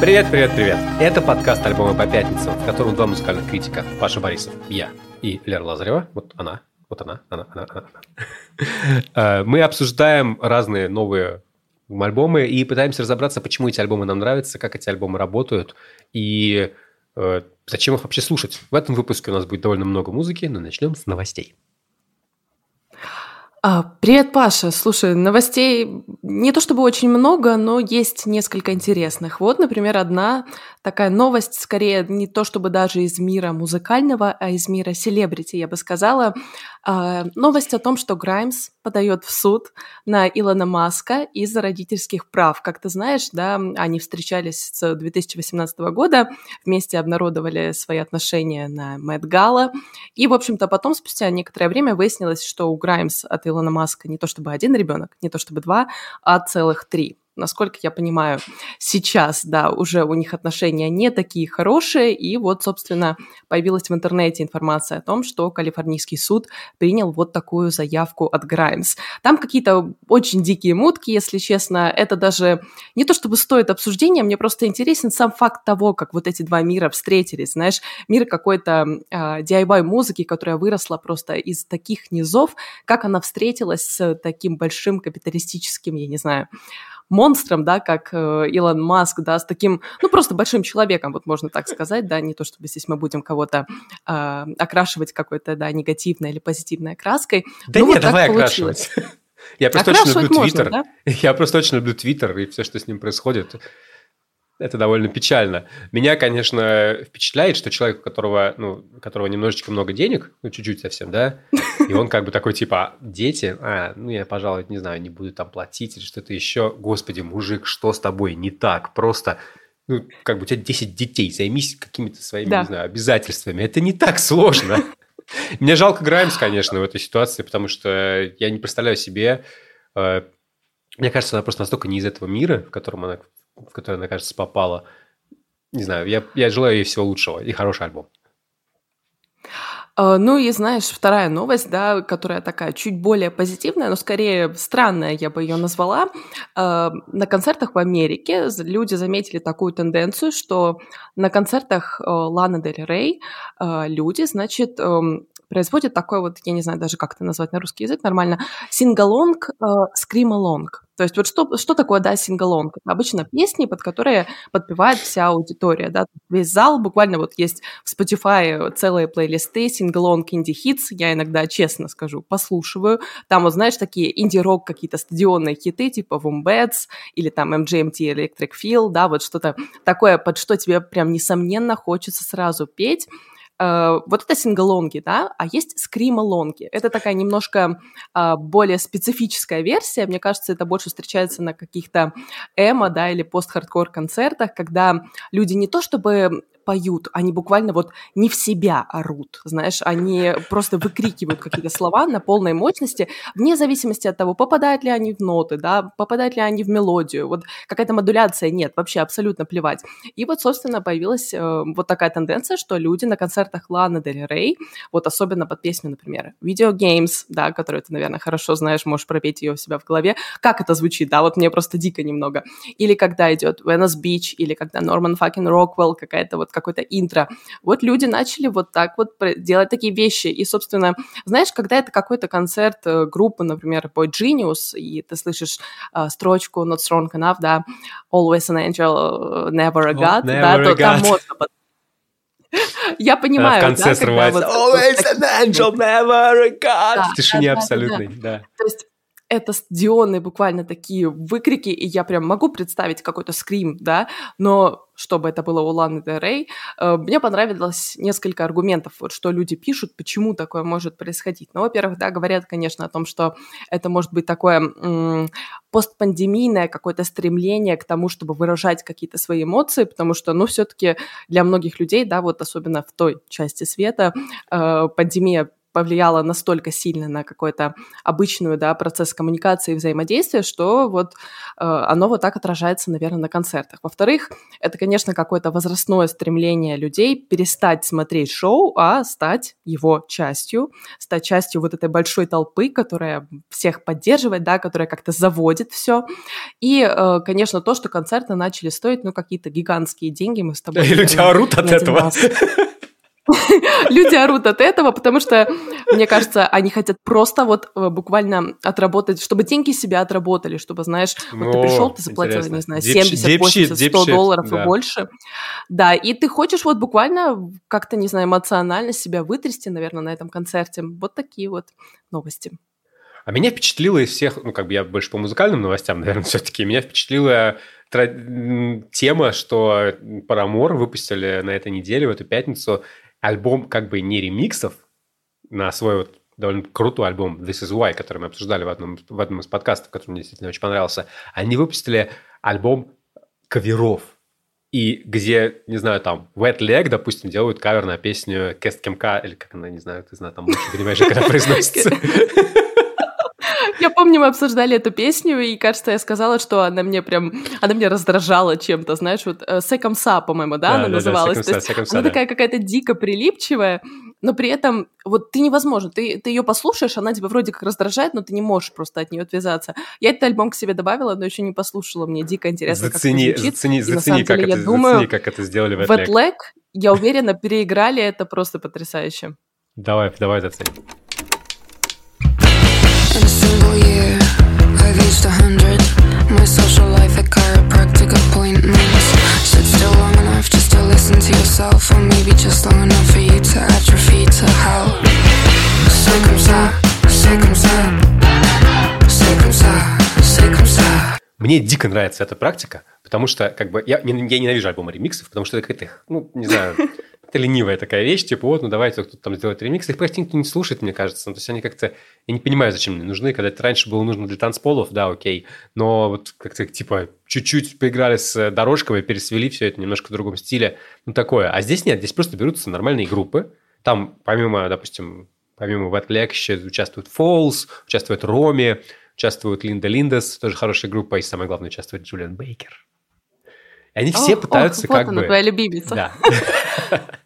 Привет, привет, привет! Это подкаст «Альбомы по пятницам», в котором два музыкальных критика. Паша Борисов, я и Лера Лазарева. Вот она, вот она, она, она, она. она. Э, мы обсуждаем разные новые альбомы и пытаемся разобраться, почему эти альбомы нам нравятся, как эти альбомы работают и э, зачем их вообще слушать. В этом выпуске у нас будет довольно много музыки, но начнем с новостей. А, привет, Паша. Слушай, новостей не то чтобы очень много, но есть несколько интересных. Вот, например, одна такая новость, скорее не то чтобы даже из мира музыкального, а из мира селебрити, я бы сказала. А, новость о том, что Граймс подает в суд на Илона Маска из-за родительских прав. Как ты знаешь, да, они встречались с 2018 года, вместе обнародовали свои отношения на Мэтт Гала, и, в общем-то, потом, спустя некоторое время, выяснилось, что у Граймс от Илона Маска не то чтобы один ребенок, не то чтобы два, а целых три насколько я понимаю, сейчас, да, уже у них отношения не такие хорошие, и вот, собственно, появилась в интернете информация о том, что Калифорнийский суд принял вот такую заявку от Граймс. Там какие-то очень дикие мутки, если честно, это даже не то чтобы стоит обсуждения, мне просто интересен сам факт того, как вот эти два мира встретились, знаешь, мир какой-то э, DIY-музыки, которая выросла просто из таких низов, как она встретилась с таким большим капиталистическим, я не знаю, монстром, да, как э, Илон Маск, да, с таким, ну, просто большим человеком, вот можно так сказать, да, не то чтобы здесь мы будем кого-то э, окрашивать какой-то, да, негативной или позитивной краской. Да нет, вот давай окрашивать. Я просто очень люблю Твиттер. Я просто очень люблю Твиттер и все, что с ним происходит. Это довольно печально. Меня, конечно, впечатляет, что человек, у которого, ну, у которого немножечко много денег, ну, чуть-чуть совсем, да, и он как бы такой, типа, дети, а, ну, я, пожалуй, не знаю, не буду там платить или что-то еще. Господи, мужик, что с тобой не так? Просто, ну, как бы у тебя 10 детей, займись какими-то своими, да. не знаю, обязательствами. Это не так сложно. Мне жалко Граймс, конечно, в этой ситуации, потому что я не представляю себе... Э, мне кажется, она просто настолько не из этого мира, в котором она в который она, кажется, попала. Не знаю, я, я желаю ей всего лучшего и хороший альбом. А, ну и знаешь, вторая новость, да, которая такая чуть более позитивная, но скорее странная, я бы ее назвала. А, на концертах в Америке люди заметили такую тенденцию, что на концертах э, Лана Дель Рей э, люди, значит, эм, производят такой вот, я не знаю даже как это назвать на русский язык нормально, sing-along, э, scream-along. То есть вот что, что такое, да, sing-along? Это обычно песни, под которые подпевает вся аудитория, да, весь зал, буквально вот есть в Spotify целые плейлисты, sing-along, indie hits, я иногда, честно скажу, послушиваю, там вот, знаешь, такие инди-рок какие-то стадионные хиты, типа Wombats или там MGMT Electric Feel, да, вот что-то такое, под что тебе прям несомненно хочется сразу петь, Uh, вот это сингалонги, да, а есть скрималонги. Это такая немножко uh, более специфическая версия. Мне кажется, это больше встречается на каких-то эмо, да, или пост-хардкор концертах, когда люди не то чтобы поют, они буквально вот не в себя орут, знаешь, они просто выкрикивают какие-то слова на полной мощности, вне зависимости от того, попадают ли они в ноты, да, попадают ли они в мелодию, вот какая-то модуляция нет, вообще абсолютно плевать. И вот, собственно, появилась э, вот такая тенденция, что люди на концертах Ланы Дель Рей, вот особенно под песню, например, Video Games, да, которую ты, наверное, хорошо знаешь, можешь пропеть ее у себя в голове, как это звучит, да, вот мне просто дико немного. Или когда идет Venice Beach, или когда Норман Факин Роквелл, какая-то вот какое-то интро. Вот люди начали вот так вот делать такие вещи. И, собственно, знаешь, когда это какой-то концерт э, группы, например, Boy Genius, и ты слышишь uh, строчку Not Strong Enough, да, Always an Angel, Never a God, oh, never да, a то God. там можно я понимаю, в конце да, срывается. Вот, Always an angel, never a god. Да, в тишине да, абсолютной, да. да. То есть это стадионы буквально такие выкрики, и я прям могу представить какой-то скрим, да, но чтобы это было у Ланы Де э, мне понравилось несколько аргументов, вот что люди пишут, почему такое может происходить. Ну, во-первых, да, говорят, конечно, о том, что это может быть такое м- постпандемийное какое-то стремление к тому, чтобы выражать какие-то свои эмоции, потому что, ну, все-таки для многих людей, да, вот особенно в той части света, э, пандемия повлияло настолько сильно на какой-то обычную, да, процесс коммуникации и взаимодействия, что вот э, оно вот так отражается, наверное, на концертах. Во-вторых, это, конечно, какое-то возрастное стремление людей перестать смотреть шоу, а стать его частью, стать частью вот этой большой толпы, которая всех поддерживает, да, которая как-то заводит все. И, э, конечно, то, что концерты начали стоить, ну, какие-то гигантские деньги, мы с тобой... И люди орут от этого. Люди орут от этого, потому что, мне кажется, они хотят просто вот э, буквально отработать, чтобы деньги себя отработали, чтобы, знаешь, вот ты пришел, ты заплатил, не знаю, 70, 80, 100 долларов и больше. Да, и ты хочешь вот буквально как-то, не знаю, эмоционально себя вытрясти, наверное, на этом концерте. Вот такие вот новости. А меня впечатлило из всех, ну, как бы я больше по музыкальным новостям, наверное, все-таки, меня впечатлила тема, что Парамор выпустили на этой неделе, в эту пятницу, альбом как бы не ремиксов на свой вот довольно крутой альбом This Is Why, который мы обсуждали в одном, в одном из подкастов, который мне действительно очень понравился. Они выпустили альбом каверов. И где, не знаю, там, Wet Leg, допустим, делают кавер на песню Кест Кемка, или как она, не знаю, ты знаешь, там лучше понимаешь, как она произносится. Я помню, мы обсуждали эту песню, и, кажется, я сказала, что она мне прям, она меня раздражала чем-то, знаешь, вот Секомса, по-моему, да, она называлась. Она такая какая-то дико прилипчивая, но при этом вот ты невозможно, ты, ты ее послушаешь, она тебя вроде как раздражает, но ты не можешь просто от нее отвязаться. Я этот альбом к себе добавила, но еще не послушала, мне дико интересно, зацени, как это звучит. Зацени, зацени, как деле, это, думаю, зацени, как это сделали в Wet я уверена, переиграли это просто потрясающе. Давай, давай заценим. Мне дико нравится эта практика, потому что как бы я, я ненавижу альбомы ремиксов, потому что это какая-то, ну, не знаю, это ленивая такая вещь, типа, вот, ну давайте кто-то там сделает ремикс. Их почти никто не слушает, мне кажется. Ну, то есть они как-то... Я не понимаю, зачем они нужны. Когда это раньше было нужно для танцполов, да, окей. Но вот как-то, типа, чуть-чуть поиграли с дорожками, пересвели все это немножко в другом стиле. Ну, такое. А здесь нет. Здесь просто берутся нормальные группы. Там, помимо, допустим, помимо Wet еще участвует Falls, участвует Роми, участвует Линда Линдес, тоже хорошая группа, и самое главное, участвует Джулиан Бейкер. Они все ох, пытаются ох, как вот бы... твоя любимица. Да.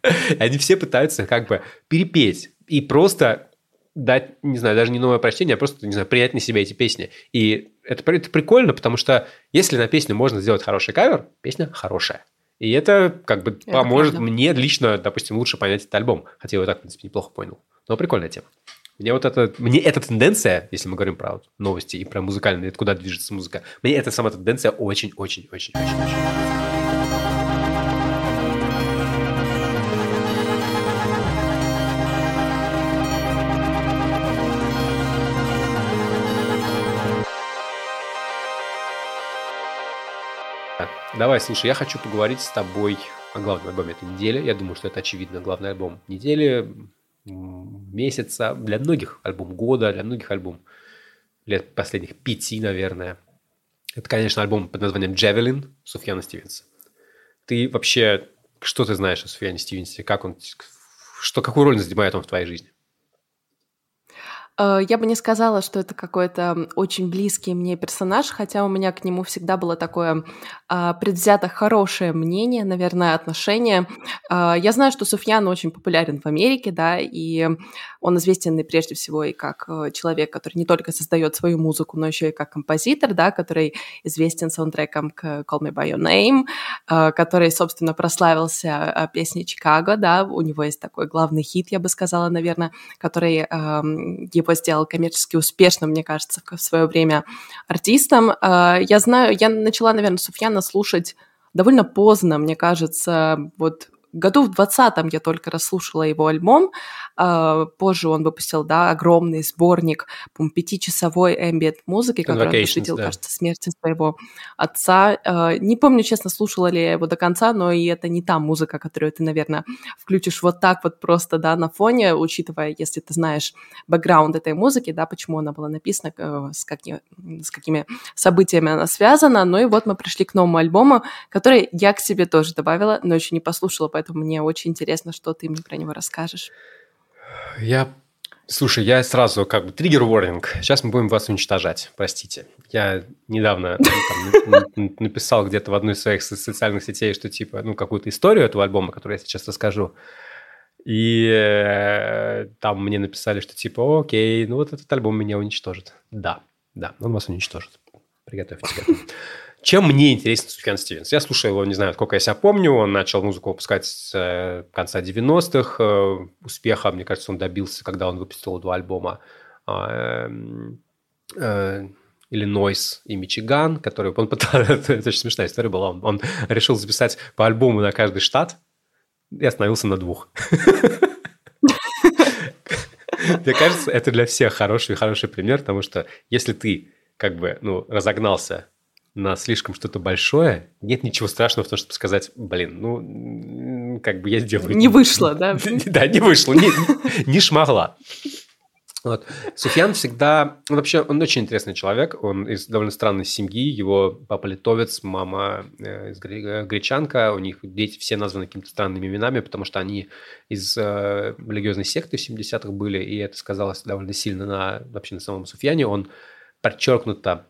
Они все пытаются как бы перепеть и просто дать, не знаю, даже не новое прочтение, а просто, не знаю, принять на себя эти песни. И это, это прикольно, потому что если на песню можно сделать хороший кавер, песня хорошая. И это как бы это поможет правда. мне лично, допустим, лучше понять этот альбом. Хотя я его так, в принципе, неплохо понял. Но прикольная тема. Мне вот это, мне эта тенденция, если мы говорим про новости и про музыкальные, куда движется музыка, мне эта сама тенденция очень-очень-очень-очень-очень Давай, слушай, я хочу поговорить с тобой о главном альбоме этой недели. Я думаю, что это очевидно главный альбом недели, месяца, для многих альбом года, для многих альбом лет последних пяти, наверное. Это, конечно, альбом под названием «Джавелин» Суфьяна Стивенса. Ты вообще, что ты знаешь о Суфьяне Стивенсе? Как он, что, какую роль занимает он в твоей жизни? Э, я бы не сказала, что это какой-то очень близкий мне персонаж, хотя у меня к нему всегда было такое а, предвзято хорошее мнение, наверное, отношение. А, я знаю, что Суфьян очень популярен в Америке, да, и он известен прежде всего и как э, человек, который не только создает свою музыку, но еще и как композитор, да, который известен саундтреком к Call Me By Your Name, э, который, собственно, прославился песней Чикаго, да, у него есть такой главный хит, я бы сказала, наверное, который его сделал коммерчески успешным, мне кажется, в свое время артистом. А, я знаю, я начала, наверное, Суфьяна слушать довольно поздно, мне кажется, вот году в 20-м я только расслушала его альбом. А, позже он выпустил, да, огромный сборник, по пятичасовой ambient музыки, который он посвятил, да. кажется, смерти своего отца. А, не помню, честно, слушала ли я его до конца, но и это не та музыка, которую ты, наверное, включишь вот так вот просто, да, на фоне, учитывая, если ты знаешь бэкграунд этой музыки, да, почему она была написана, э, с, какими, с какими событиями она связана. Ну и вот мы пришли к новому альбому, который я к себе тоже добавила, но еще не послушала, поэтому мне очень интересно, что ты мне про него расскажешь. Я Слушай, я сразу как бы триггер ворнинг. Сейчас мы будем вас уничтожать, простите. Я недавно ну, написал где-то в одной из своих социальных сетей, что типа, ну, какую-то историю этого альбома, которую я сейчас расскажу. И э, там мне написали, что типа, окей, ну вот этот альбом меня уничтожит. Да, да, он вас уничтожит. Приготовьтесь к этому. Чем мне интересен Суфьян Стивенс? Я слушаю его, не знаю, сколько я себя помню. Он начал музыку выпускать с э, конца 90-х. Э, успеха, мне кажется, он добился, когда он выпустил два альбома. А, Иллинойс и Мичиган, которые он пытался... Это очень смешная история была. Он, он решил записать по альбому на каждый штат и остановился на двух. Мне кажется, это для всех хороший хороший пример, потому что если ты как бы ну, разогнался на слишком что-то большое, нет ничего страшного в том, чтобы сказать, блин, ну, как бы я сделаю. Не вышло, да? Да, не вышло, не, шмогла. Вот. Суфьян всегда... Он вообще, он очень интересный человек. Он из довольно странной семьи. Его папа литовец, мама э, из гречанка. У них дети все названы какими-то странными именами, потому что они из э, религиозной секты в 70-х были, и это сказалось довольно сильно на, вообще на самом Суфьяне. Он подчеркнуто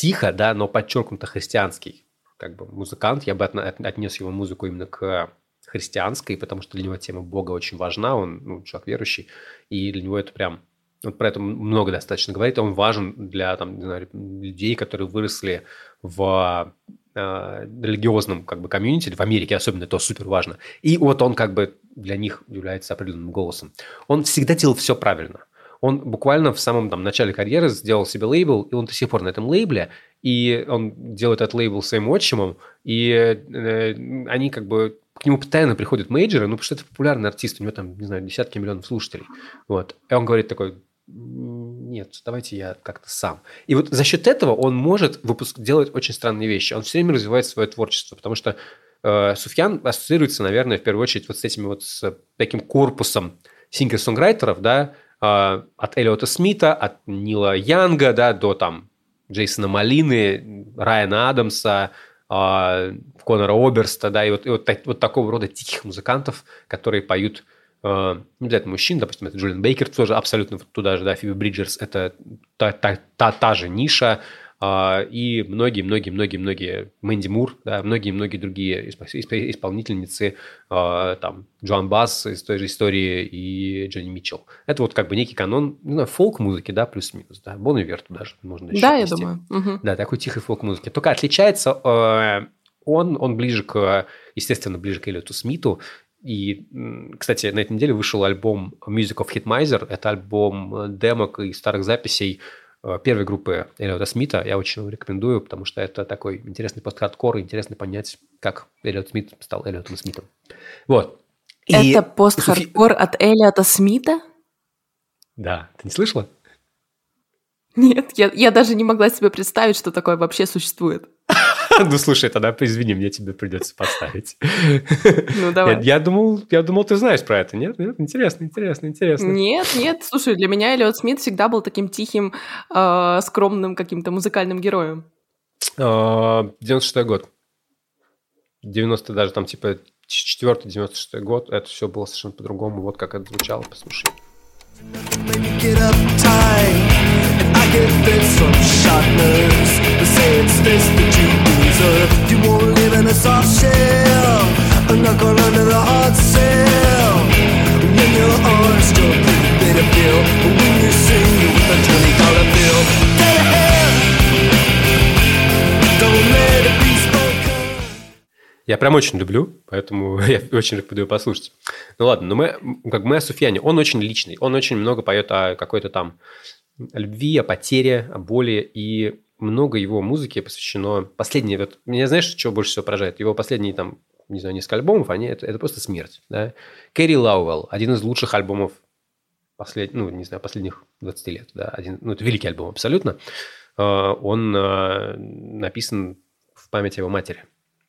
тихо, да, но подчеркнуто христианский как бы музыкант. Я бы отнес его музыку именно к христианской, потому что для него тема Бога очень важна, он ну, человек верующий, и для него это прям, он про это много достаточно говорит, он важен для там, не знаю, людей, которые выросли в э, религиозном как бы комьюнити, в Америке особенно это супер важно. И вот он как бы для них является определенным голосом. Он всегда делал все правильно он буквально в самом там, начале карьеры сделал себе лейбл, и он до сих пор на этом лейбле, и он делает этот лейбл своим отчимом, и э, они как бы к нему постоянно приходят мейджеры, ну, потому что это популярный артист, у него там, не знаю, десятки миллионов слушателей. Вот. И он говорит такой, нет, давайте я как-то сам. И вот за счет этого он может выпуск делать очень странные вещи. Он все время развивает свое творчество, потому что э, Суфьян ассоциируется, наверное, в первую очередь вот с этими вот с таким корпусом сингер-сонграйтеров, да, от Эллиота Смита, от Нила Янга, да, до там Джейсона Малины, Райана Адамса, э, Конора Оберста, да, и вот, и вот, вот такого рода тихих музыкантов, которые поют э, не обязательно мужчин, допустим, это Джулиан Бейкер тоже абсолютно туда же, да, Фиби Бриджерс, это та, та, та, та же ниша, а, и многие-многие-многие-многие Мэнди Мур, да, многие-многие другие исполнительницы, а, там, Джоан Басс из той же истории и Джонни Митчелл. Это вот как бы некий канон, не знаю, фолк-музыки, да, плюс-минус, да, Бон Ивер даже можно еще Да, я думаю. Угу. Да, такой тихой фолк-музыки. Только отличается э, он, он ближе к, естественно, ближе к Эллиоту Смиту, и, кстати, на этой неделе вышел альбом Music of Hitmiser. Это альбом э, демок и старых записей первой группы Эллиота Смита. Я очень рекомендую, потому что это такой интересный пост-хардкор, интересно понять, как Эллиот Смит стал Эллиотом Смитом. Вот. И... Это пост-хардкор от Эллиота Смита? Да. Ты не слышала? Нет, я, я даже не могла себе представить, что такое вообще существует. Ну, слушай, тогда извини, мне тебе придется поставить. Ну, давай. Я, я, думал, я думал, ты знаешь про это. Нет? Нет? Интересно, интересно, интересно. Нет, нет. Слушай, для меня Эллиот Смит всегда был таким тихим, э, скромным каким-то музыкальным героем. 96-й а, год. 90 даже там типа 4-96 год. Это все было совершенно по-другому. Вот как это звучало. Послушай. get fits from sharpness They say it's this that you deserve You won't live in a soft shell A knuckle under the hard cell When your arms still pretty bitter pill But when you sing with a twenty dollar bill Get ahead Don't let it be Я прям очень люблю, поэтому я очень рекомендую послушать. Ну ладно, но мы, как мы о Суфьяне, он очень личный, он очень много поет о какой-то там любви, о потере, о боли, и много его музыки посвящено... Последнее, вот, меня знаешь, что больше всего поражает? Его последние, там, не знаю, несколько альбомов, они, это, это просто смерть, да? Кэрри Лауэлл, один из лучших альбомов послед, ну, не знаю, последних 20 лет, да, один, ну, это великий альбом абсолютно. А, он а, написан в память его матери,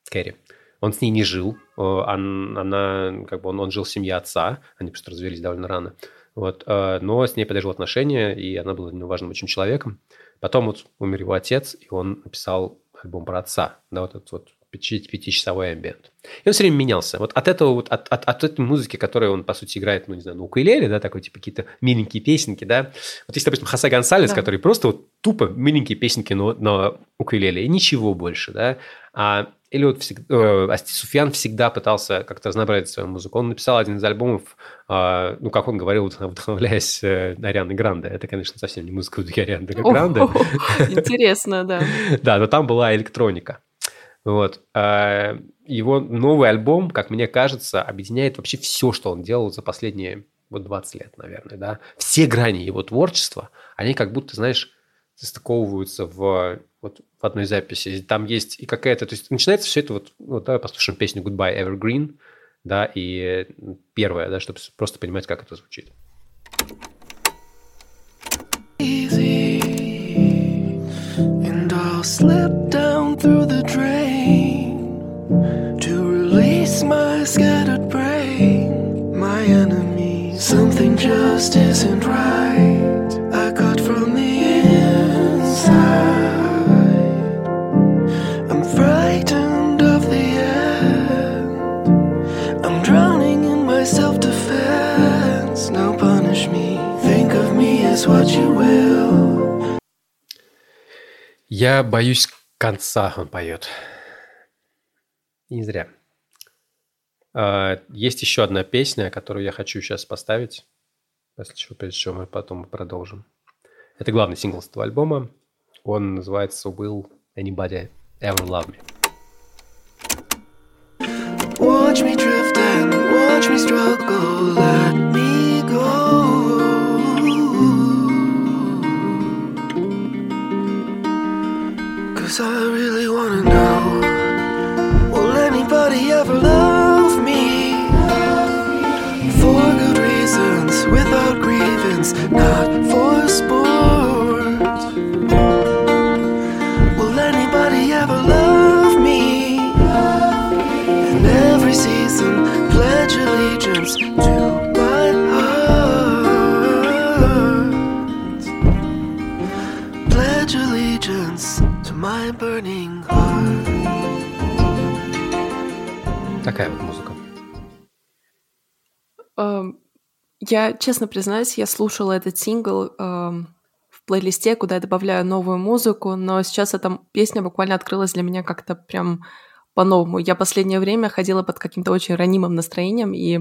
Кэрри. Он с ней не жил, а, она, как бы он, он жил в семье отца, они просто развелись довольно рано. Вот, но с ней поддерживал отношения, и она была важным очень человеком. Потом вот умер его отец, и он написал альбом про отца. Да, вот этот вот пятичасовой амбиент. И он все время менялся. Вот от этого вот, от, от, от этой музыки, которую он, по сути, играет, ну, не знаю, на укулеле, да, такой, типа, какие-то миленькие песенки, да. Вот есть, допустим, Хосе Гонсалес, да. который просто вот тупо миленькие песенки на, на укулеле, и ничего больше, да. А или вот всегда, э, Суфьян всегда пытался как-то разнообразить свою музыку. Он написал один из альбомов, э, ну, как он говорил, вдохновляясь э, Арианой Гранде. Это, конечно, совсем не музыка Арианы Гранде. Интересно, да. Да, но там была электроника. Вот. А, его новый альбом, как мне кажется, объединяет вообще все, что он делал за последние вот 20 лет, наверное, да. Все грани его творчества, они как будто, знаешь, состыковываются в, вот, в одной записи. Там есть и какая-то... То есть начинается все это вот... Вот давай послушаем песню «Goodbye Evergreen», да, и первое, да, чтобы просто понимать, как это звучит. Something just isn't right. Я боюсь конца, он поет. И не зря. А, есть еще одна песня, которую я хочу сейчас поставить, после чего, прежде чего мы потом продолжим. Это главный сингл с этого альбома. Он называется «Will Anybody Ever Love Me?» Watch me drift and watch me struggle, let me Я, честно признаюсь, я слушала этот сингл э, в плейлисте, куда я добавляю новую музыку, но сейчас эта песня буквально открылась для меня как-то прям по-новому. Я последнее время ходила под каким-то очень ранимым настроением, и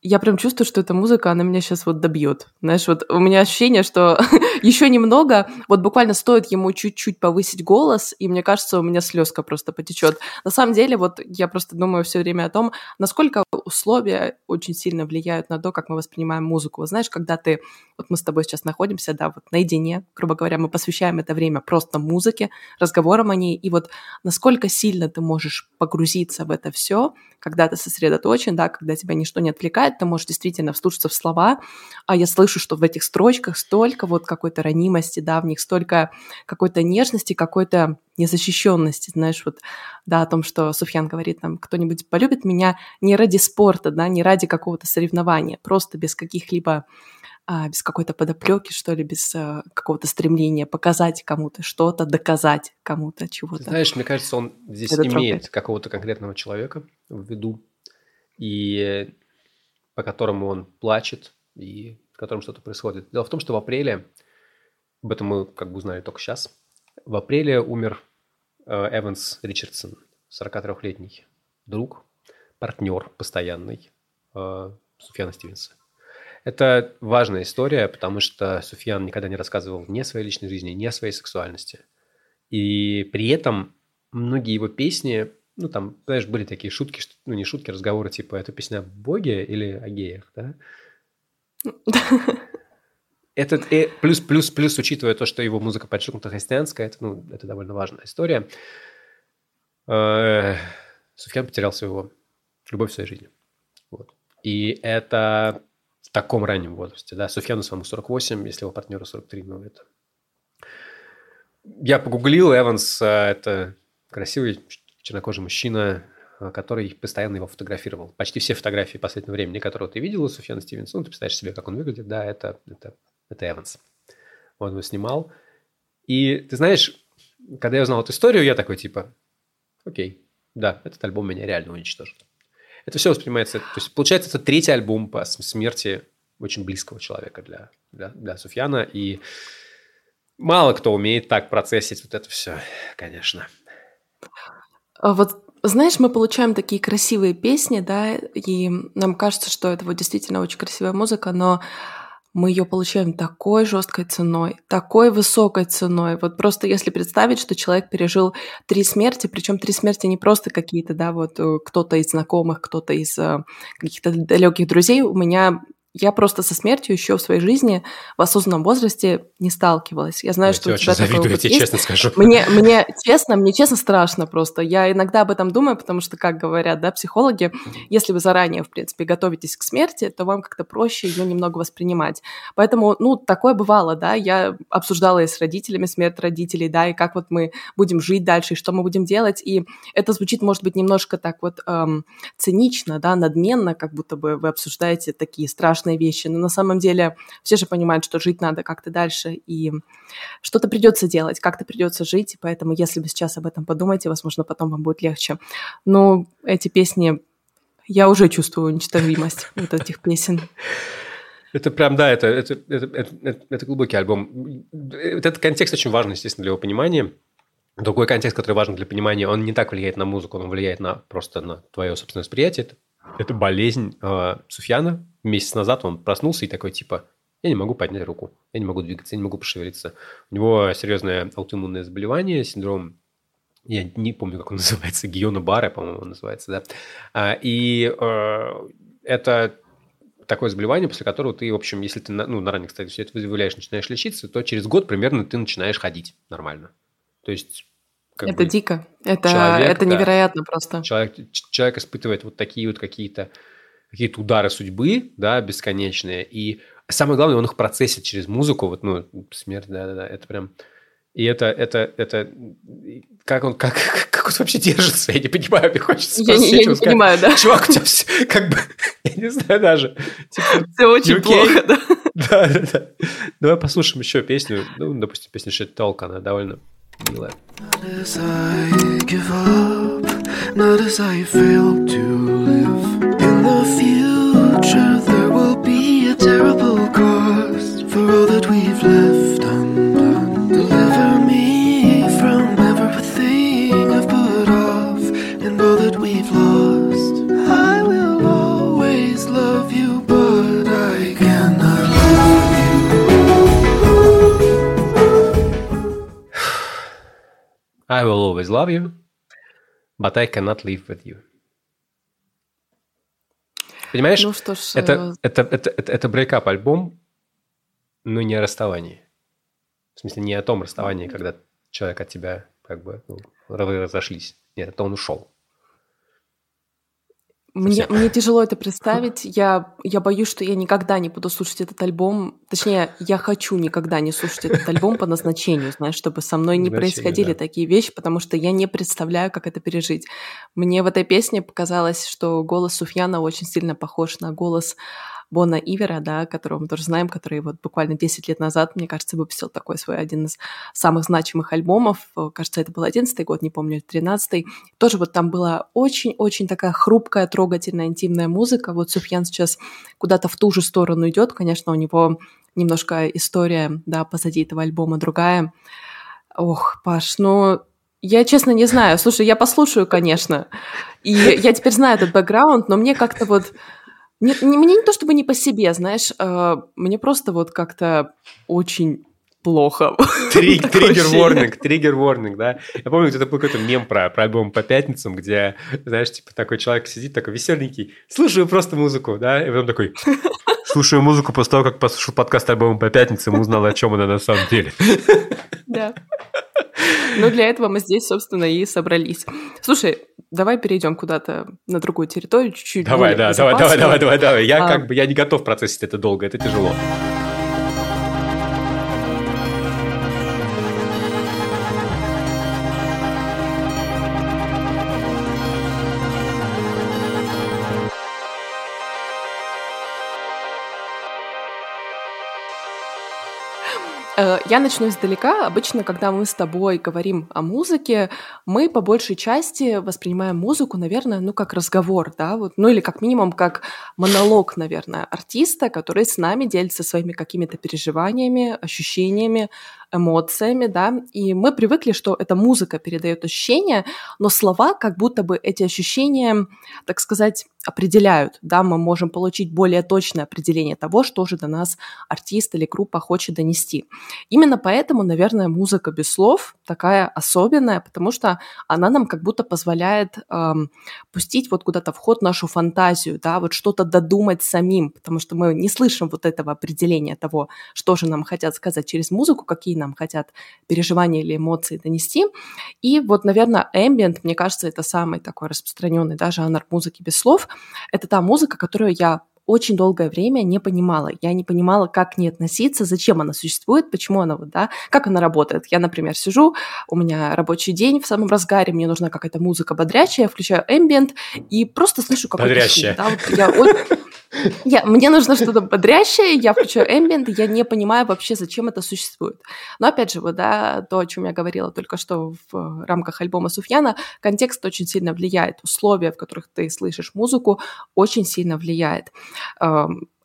я прям чувствую, что эта музыка, она меня сейчас вот добьет. Знаешь, вот у меня ощущение, что еще немного, вот буквально стоит ему чуть-чуть повысить голос, и мне кажется, у меня слезка просто потечет. На самом деле, вот я просто думаю все время о том, насколько условия очень сильно влияют на то, как мы воспринимаем музыку. Знаешь, когда ты, вот мы с тобой сейчас находимся, да, вот наедине, грубо говоря, мы посвящаем это время просто музыке, разговорам о ней, и вот насколько сильно ты можешь погрузиться в это все, когда ты сосредоточен, да, когда тебя ничто не отвлекает, ты можешь действительно вслушаться в слова, а я слышу, что в этих строчках столько вот какой-то ранимости, да, в них столько какой-то нежности, какой-то незащищенности, знаешь, вот, да, о том, что Суфьян говорит, там, кто-нибудь полюбит меня не ради спорта, да, не ради какого-то соревнования, просто без каких-либо а, без какой-то подоплеки, что ли, без а, какого-то стремления показать кому-то что-то, доказать кому-то чего-то. Знаешь, мне кажется, он здесь Это имеет трогает. какого-то конкретного человека в виду, и по которому он плачет, и с которым что-то происходит. Дело в том, что в апреле, об этом мы как бы узнали только сейчас, в апреле умер э, Эванс Ричардсон, 43-летний друг, партнер постоянный э, Суфьяна Стивенса. Это важная история, потому что Суфьян никогда не рассказывал ни о своей личной жизни, ни о своей сексуальности. И при этом многие его песни, ну, там, знаешь, были такие шутки, ну, не шутки, разговоры, типа, это песня о Боге или о геях, да? Это э, плюс, плюс, плюс, учитывая то, что его музыка подчеркнута христианская, это, ну, это довольно важная история. Э, Суфьян потерял своего любовь своей жизни. Вот. И это в таком раннем возрасте. Да? Суфьяну своему 48, если его партнеру 43, ну это... Я погуглил, Эванс – это красивый чернокожий мужчина, который постоянно его фотографировал. Почти все фотографии последнего времени, которые ты видел у Суфьяна Стивенсона, ну, ты представляешь себе, как он выглядит, да, это, это, это Эванс. Он его снимал. И ты знаешь, когда я узнал эту историю, я такой, типа, окей, да, этот альбом меня реально уничтожит. Это все воспринимается... То есть, получается, это третий альбом по смерти очень близкого человека для, для, для Суфьяна. И мало кто умеет так процессить вот это все, конечно. А вот знаешь, мы получаем такие красивые песни, да, и нам кажется, что это вот действительно очень красивая музыка, но мы ее получаем такой жесткой ценой, такой высокой ценой. Вот просто если представить, что человек пережил три смерти, причем три смерти не просто какие-то, да, вот э, кто-то из знакомых, кто-то из э, каких-то далеких друзей. У меня я просто со смертью еще в своей жизни в осознанном возрасте не сталкивалась. Я знаю, я что у тебя завидую, такой опыт я тебе честно скажу. Мне, мне честно, мне честно страшно просто. Я иногда об этом думаю, потому что, как говорят, да, психологи, если вы заранее, в принципе, готовитесь к смерти, то вам как-то проще ее немного воспринимать. Поэтому, ну, такое бывало, да, я обсуждала и с родителями смерть родителей, да, и как вот мы будем жить дальше, и что мы будем делать, и это звучит, может быть, немножко так вот эм, цинично, да, надменно, как будто бы вы обсуждаете такие страшные страшные вещи, но на самом деле все же понимают, что жить надо как-то дальше, и что-то придется делать, как-то придется жить, поэтому если вы сейчас об этом подумаете, возможно, потом вам будет легче. Но эти песни, я уже чувствую уничтожимость вот этих песен. Это прям, да, это, это, это, это, это глубокий альбом. Этот контекст очень важен, естественно, для его понимания. Другой контекст, который важен для понимания, он не так влияет на музыку, он влияет на просто на твое собственное восприятие. Это, это болезнь э, Суфьяна, месяц назад он проснулся и такой, типа, я не могу поднять руку, я не могу двигаться, я не могу пошевелиться. У него серьезное аутоиммунное заболевание, синдром, я не помню, как он называется, Гиона Барре, по-моему, он называется, да. А, и э, это такое заболевание, после которого ты, в общем, если ты ну, на ранних стадиях все это выявляешь, начинаешь лечиться, то через год примерно ты начинаешь ходить нормально. То есть это бы, дико. Это, человек, это невероятно да, просто. Человек, человек испытывает вот такие вот какие-то какие-то удары судьбы, да, бесконечные. И самое главное, он их процессит через музыку. Вот, ну, смерть, да-да-да, это прям... И это, это, это, как он, как, как он вообще держится, я не понимаю, мне хочется спросить. Я, я не сказать, понимаю, да. Чувак, у тебя все, как бы, я не знаю даже. Типа, все очень okay? плохо, да. Да, да, да. Давай послушаем еще песню, ну, допустим, песня Shit Talk, она довольно Not as I give up, not as I fail to live. I will always love you, but I cannot live with you. Понимаешь? Ну что ж... Это, э, это, это, это, это брейкап альбом, но не о расставании. В смысле, не о том расставании, когда человек от тебя как бы ну, разошлись. Нет, это он ушел. Мне, мне тяжело это представить. Я, я боюсь, что я никогда не буду слушать этот альбом. Точнее, я хочу никогда не слушать этот альбом по назначению, знаешь, чтобы со мной не происходили да. такие вещи, потому что я не представляю, как это пережить. Мне в этой песне показалось, что голос Суфьяна очень сильно похож на голос Бона Ивера, да, которого мы тоже знаем, который вот буквально 10 лет назад, мне кажется, выпустил такой свой один из самых значимых альбомов. Кажется, это был 11 год, не помню, 13 Тоже вот там была очень-очень такая хрупкая, трогательная, интимная музыка. Вот Суфьян сейчас куда-то в ту же сторону идет. Конечно, у него немножко история, да, позади этого альбома другая. Ох, Паш, ну, я, честно, не знаю. Слушай, я послушаю, конечно. И я теперь знаю этот бэкграунд, но мне как-то вот нет, не, мне не то чтобы не по себе, знаешь, э, мне просто вот как-то очень плохо. Триггер-ворнинг, триггер-ворнинг, да. Я помню, это был какой-то мем про, про альбом по пятницам, где, знаешь, типа такой человек сидит, такой веселенький, слушаю просто музыку, да, и потом такой, слушаю музыку после того, как послушал подкаст альбома по пятницам, узнал, о чем она на самом деле. Да. Ну, для этого мы здесь, собственно, и собрались. Слушай, давай перейдем куда-то на другую территорию, чуть-чуть Давай, да, давай, давай, давай, давай, давай. Я а... как бы, я не готов процессить это долго, это тяжело. Я начну издалека. Обычно, когда мы с тобой говорим о музыке, мы по большей части воспринимаем музыку, наверное, ну, как разговор, да, вот, ну, или как минимум как монолог, наверное, артиста, который с нами делится своими какими-то переживаниями, ощущениями, эмоциями, да, и мы привыкли, что эта музыка передает ощущения, но слова как будто бы эти ощущения, так сказать, определяют, да, мы можем получить более точное определение того, что же до нас артист или группа хочет донести. Именно поэтому, наверное, музыка без слов такая особенная, потому что она нам как будто позволяет эм, пустить вот куда-то в ход нашу фантазию, да, вот что-то додумать самим, потому что мы не слышим вот этого определения того, что же нам хотят сказать через музыку, какие нам хотят переживания или эмоции донести. И вот, наверное, ambient, мне кажется, это самый такой распространенный да, жанр музыки без слов. Это та музыка, которую я очень долгое время не понимала. Я не понимала, как к ней относиться, зачем она существует, почему она вот, да, как она работает. Я, например, сижу, у меня рабочий день в самом разгаре, мне нужна какая-то музыка бодрящая, я включаю ambient и просто слышу какой-то шум. Да, вот я, я, мне нужно что-то бодрящее, я включаю и я не понимаю вообще, зачем это существует. Но опять же, вот, да, то, о чем я говорила только что в рамках альбома Суфьяна, контекст очень сильно влияет, условия, в которых ты слышишь музыку, очень сильно влияет.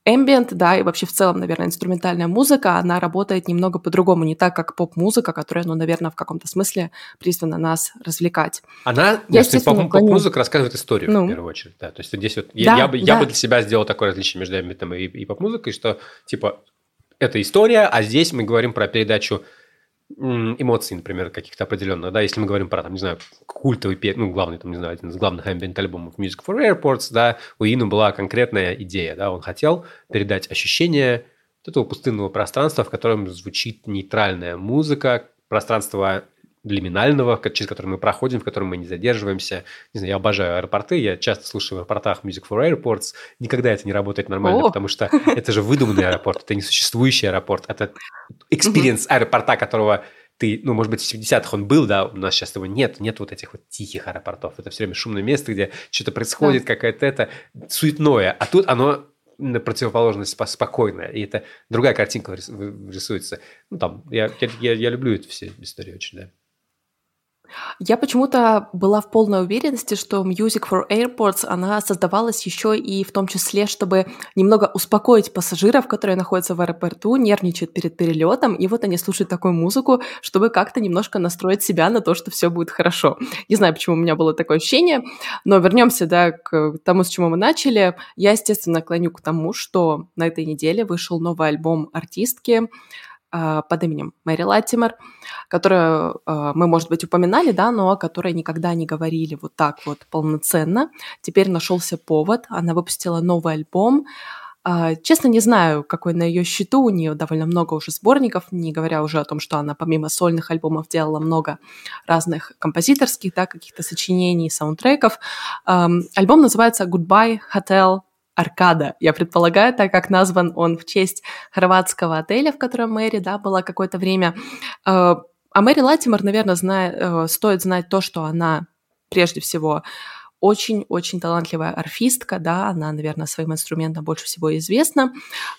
Ambient, да, и вообще в целом, наверное, инструментальная музыка, она работает немного по-другому, не так, как поп-музыка, которая, ну, наверное, в каком-то смысле призвана нас развлекать. Она, я, естественно, поп-музыка рассказывает историю, ну, в первую очередь, да, то есть здесь вот, да, я, я, бы, да. я бы для себя сделал такое различие между ambient и, и поп-музыкой, что, типа, это история, а здесь мы говорим про передачу эмоций, например, каких-то определенных, да, если мы говорим про, там, не знаю, культовый, ну, главный, там, не знаю, один из главных ambient альбомов Music for Airports, да, у Ину была конкретная идея, да, он хотел передать ощущение вот этого пустынного пространства, в котором звучит нейтральная музыка, пространство лиминального, через который мы проходим, в котором мы не задерживаемся. Не знаю, я обожаю аэропорты, я часто слушаю в аэропортах Music for Airports. Никогда это не работает нормально, О! потому что это же выдуманный аэропорт, это не существующий аэропорт, это experience аэропорта, которого ты, ну, может быть, в 70-х он был, да, у нас сейчас его нет, нет вот этих вот тихих аэропортов. Это все время шумное место, где что-то происходит, да. какое-то это суетное. А тут оно на противоположность спокойная, и это другая картинка рисуется. Ну, там, я, я, я люблю эту все истории очень, да. Я почему-то была в полной уверенности, что Music for Airports, она создавалась еще и в том числе, чтобы немного успокоить пассажиров, которые находятся в аэропорту, нервничают перед перелетом, и вот они слушают такую музыку, чтобы как-то немножко настроить себя на то, что все будет хорошо. Не знаю, почему у меня было такое ощущение, но вернемся, да, к тому, с чего мы начали. Я, естественно, клоню к тому, что на этой неделе вышел новый альбом артистки, под именем Мэри Латтимер, которую а, мы, может быть, упоминали, да, но о которой никогда не говорили вот так вот полноценно. Теперь нашелся повод, она выпустила новый альбом. А, честно, не знаю, какой на ее счету, у нее довольно много уже сборников, не говоря уже о том, что она помимо сольных альбомов делала много разных композиторских, да, каких-то сочинений, саундтреков. Альбом называется «Goodbye Hotel Аркада, я предполагаю, так как назван он в честь хорватского отеля, в котором Мэри, да, была какое-то время. Э, а Мэри Латимор, наверное, знает, э, стоит знать то, что она прежде всего очень-очень талантливая арфистка, да, она, наверное, своим инструментом больше всего известна.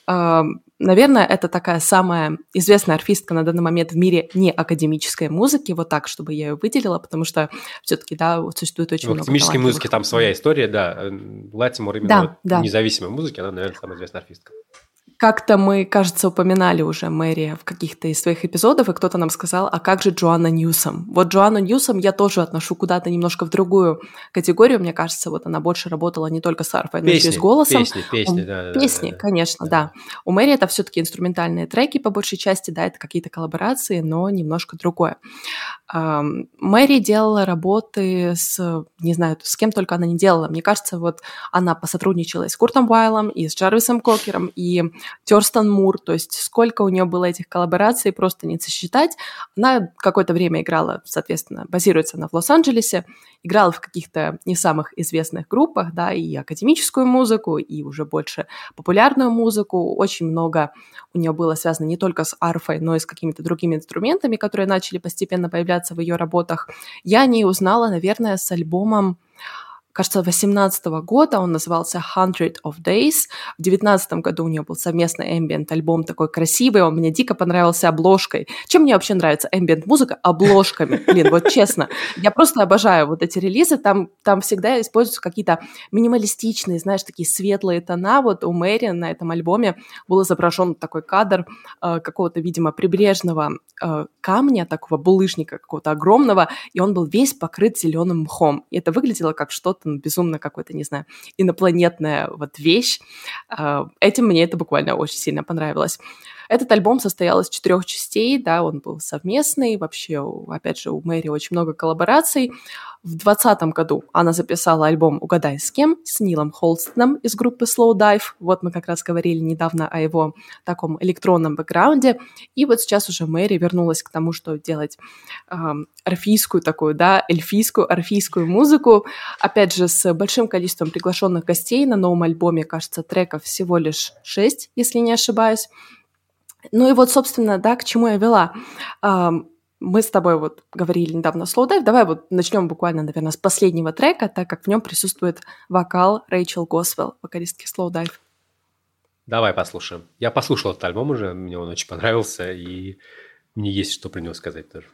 Эм, наверное, это такая самая известная арфистка на данный момент в мире не академической музыки, вот так, чтобы я ее выделила, потому что все-таки, да, существует очень в много академической музыке там своя история, да. Латимор именно да, вот да. независимой музыки, она, наверное, самая известная арфистка. Как-то мы, кажется, упоминали уже Мэри в каких-то из своих эпизодов, и кто-то нам сказал, а как же Джоанна Ньюсом? Вот Джоанну Ньюсом я тоже отношу куда-то немножко в другую категорию. Мне кажется, вот она больше работала не только с арфой, но и с голосом. Песни, песни, да. Песни, да, конечно, да. да. У Мэри это все-таки инструментальные треки по большей части, да, это какие-то коллаборации, но немножко другое. Мэри делала работы с, не знаю, с кем только она не делала. Мне кажется, вот она посотрудничала и с Куртом Уайлом, и с Джарвисом Кокером, и Терстон Мур, то есть сколько у нее было этих коллабораций, просто не сосчитать. Она какое-то время играла, соответственно, базируется она в Лос-Анджелесе, играла в каких-то не самых известных группах, да, и академическую музыку, и уже больше популярную музыку. Очень много у нее было связано не только с арфой, но и с какими-то другими инструментами, которые начали постепенно появляться в ее работах. Я о ней узнала, наверное, с альбомом кажется, 18 года, он назывался Hundred of Days. В 19 году у нее был совместный ambient альбом такой красивый, он мне дико понравился обложкой. Чем мне вообще нравится ambient музыка? Обложками. Блин, вот честно, я просто обожаю вот эти релизы, там, там всегда используются какие-то минималистичные, знаешь, такие светлые тона. Вот у Мэри на этом альбоме был изображен такой кадр э, какого-то, видимо, прибрежного э, камня, такого булыжника какого-то огромного, и он был весь покрыт зеленым мхом. И это выглядело как что-то ну, безумно какое-то, не знаю, инопланетная вот вещь. Э, этим мне это буквально очень сильно понравилось. Этот альбом состоял из четырех частей, да, он был совместный, вообще, опять же, у Мэри очень много коллабораций. В 2020 году она записала альбом «Угадай с кем» с Нилом Холстоном из группы Slow Dive. Вот мы как раз говорили недавно о его таком электронном бэкграунде. И вот сейчас уже Мэри вернулась к тому, что делать э, орфийскую такую, да, эльфийскую, орфийскую музыку. Опять же, с большим количеством приглашенных гостей на новом альбоме, кажется, треков всего лишь шесть, если не ошибаюсь. Ну и вот, собственно, да, к чему я вела. Мы с тобой вот говорили недавно Slow Dive. Давай вот начнем буквально, наверное, с последнего трека, так как в нем присутствует вокал Рэйчел Госвелл, вокалистки Slow Dive. Давай послушаем. Я послушал этот альбом уже, мне он очень понравился, и мне есть что про него сказать тоже.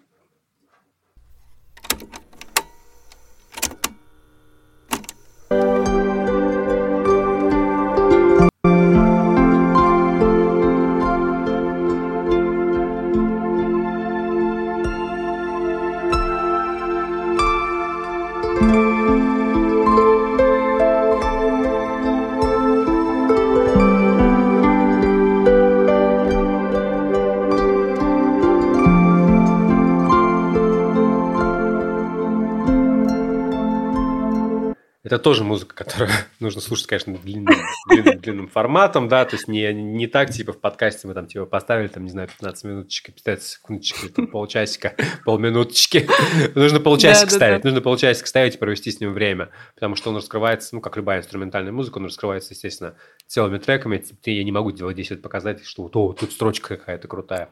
Это тоже музыка, которую нужно слушать, конечно, длинным, длинным, длинным форматом, да, то есть не, не так, типа, в подкасте мы там, типа, поставили, там, не знаю, 15 минуточек, 15 секундочек, там, полчасика, полминуточки. Нужно полчасика ставить, нужно полчасика ставить и провести с ним время, потому что он раскрывается, ну, как любая инструментальная музыка, он раскрывается, естественно, целыми треками. Я не могу делать 10 показать, что вот, о, тут строчка какая-то крутая.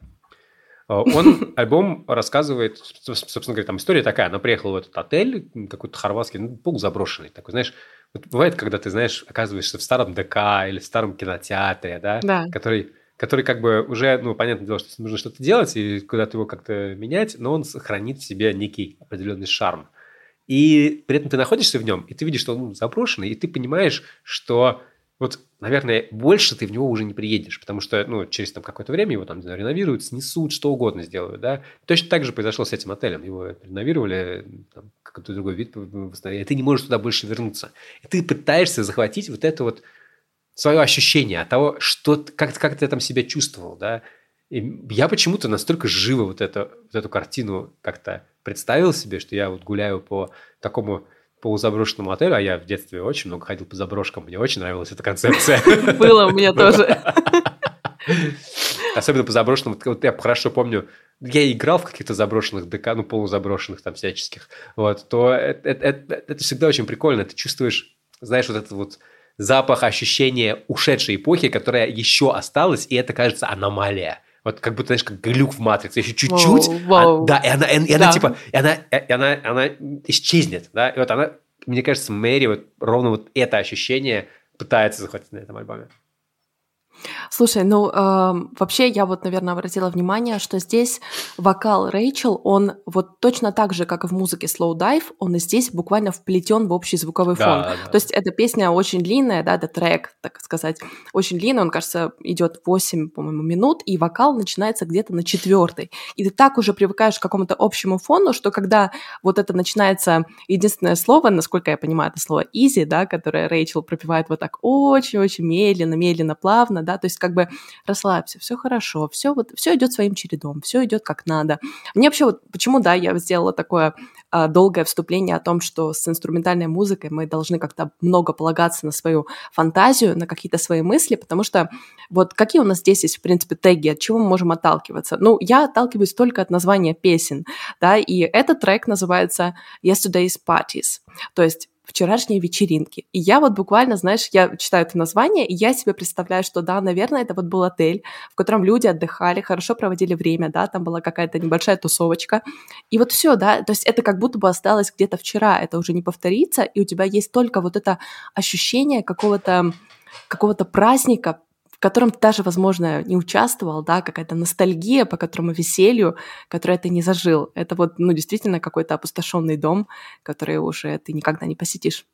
А, он альбом рассказывает, собственно говоря, там история такая. Она приехала в этот отель, какой-то хорватский, ну, полузаброшенный такой, знаешь, вот бывает, когда ты, знаешь, оказываешься в старом ДК или в старом кинотеатре, да, да. который который как бы уже, ну, понятное дело, что нужно что-то делать и куда-то его как-то менять, но он сохранит в себе некий определенный шарм. И при этом ты находишься в нем, и ты видишь, что он заброшенный, и ты понимаешь, что вот, наверное, больше ты в него уже не приедешь, потому что, ну, через там какое-то время его там реновируют, снесут, что угодно сделают, да. Точно так же произошло с этим отелем. Его реновировали, там, какой-то другой вид восстановили, и ты не можешь туда больше вернуться. И ты пытаешься захватить вот это вот свое ощущение от того, что, как, как ты там себя чувствовал, да. И я почему-то настолько живо вот, это, вот эту картину как-то представил себе, что я вот гуляю по такому полузаброшенному отелю, а я в детстве очень много ходил по заброшкам, мне очень нравилась эта концепция. Было у меня тоже. Особенно по заброшенным, вот я хорошо помню, я играл в каких-то заброшенных ДК, ну, полузаброшенных там всяческих, вот, то это, это, это всегда очень прикольно, ты чувствуешь, знаешь, вот этот вот запах, ощущение ушедшей эпохи, которая еще осталась, и это, кажется, аномалия. Вот как будто, знаешь, как глюк в матрице, еще чуть-чуть, а, да, и она, и, и она да. типа, и она, и она, она исчезнет, да, и вот она, мне кажется, Мэри вот ровно вот это ощущение пытается захватить на этом альбоме. Слушай, ну э, вообще я вот, наверное, обратила внимание, что здесь вокал Рэйчел, он вот точно так же, как и в музыке Slow Dive, он и здесь буквально вплетен в общий звуковой фон. Да, да. То есть эта песня очень длинная, да, это трек, так сказать, очень длинный, он, кажется, идет 8, по-моему, минут, и вокал начинается где-то на четвертой. И ты так уже привыкаешь к какому-то общему фону, что когда вот это начинается, единственное слово, насколько я понимаю, это слово easy, да, которое Рэйчел пропивает вот так очень-очень медленно, медленно, плавно, да, то есть как бы расслабься, все хорошо, все вот, все идет своим чередом, все идет как надо. Мне вообще вот, почему, да, я сделала такое а, долгое вступление о том, что с инструментальной музыкой мы должны как-то много полагаться на свою фантазию, на какие-то свои мысли, потому что вот какие у нас здесь есть, в принципе, теги, от чего мы можем отталкиваться? Ну, я отталкиваюсь только от названия песен, да, и этот трек называется Yesterday's Parties, то есть вчерашние вечеринки. И я вот буквально, знаешь, я читаю это название, и я себе представляю, что да, наверное, это вот был отель, в котором люди отдыхали, хорошо проводили время, да, там была какая-то небольшая тусовочка. И вот все, да, то есть это как будто бы осталось где-то вчера, это уже не повторится, и у тебя есть только вот это ощущение какого-то какого-то праздника, в котором ты даже, возможно, не участвовал, да, какая-то ностальгия по которому веселью, которое ты не зажил. Это вот, ну, действительно какой-то опустошенный дом, который уже ты никогда не посетишь.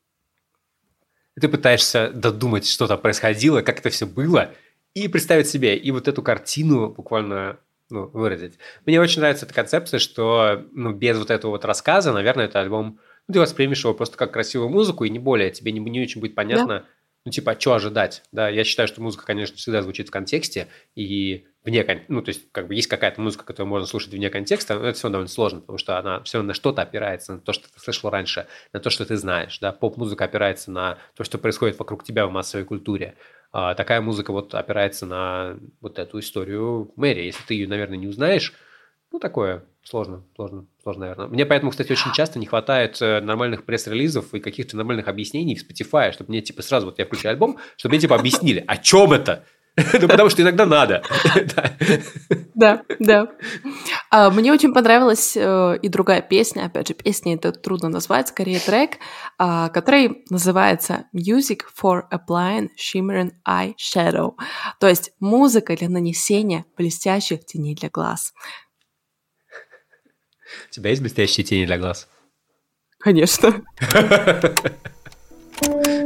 Ты пытаешься додумать, что там происходило, как это все было, и представить себе, и вот эту картину буквально ну, выразить. Мне очень нравится эта концепция, что ну, без вот этого вот рассказа, наверное, это альбом, ну, ты воспримешь его просто как красивую музыку, и не более, тебе не, не очень будет понятно, да ну, типа, а что ожидать? Да, я считаю, что музыка, конечно, всегда звучит в контексте, и вне, ну, то есть, как бы есть какая-то музыка, которую можно слушать вне контекста, но это все довольно сложно, потому что она все на что-то опирается, на то, что ты слышал раньше, на то, что ты знаешь, да, поп-музыка опирается на то, что происходит вокруг тебя в массовой культуре, а такая музыка вот опирается на вот эту историю Мэри, если ты ее, наверное, не узнаешь, ну, такое сложно, сложно, сложно, наверное. Мне поэтому, кстати, очень часто не хватает э, нормальных пресс-релизов и каких-то нормальных объяснений в Spotify, чтобы мне, типа, сразу вот я включаю альбом, чтобы мне, типа, объяснили, о чем это? Ну, потому что иногда надо. Да, да. А, мне очень понравилась э, и другая песня, опять же, песня это трудно назвать, скорее трек, а, который называется Music for Applying Shimmering Eye Shadow, то есть музыка для нанесения блестящих теней для глаз. У тебя есть блестящие тени для глаз? Конечно.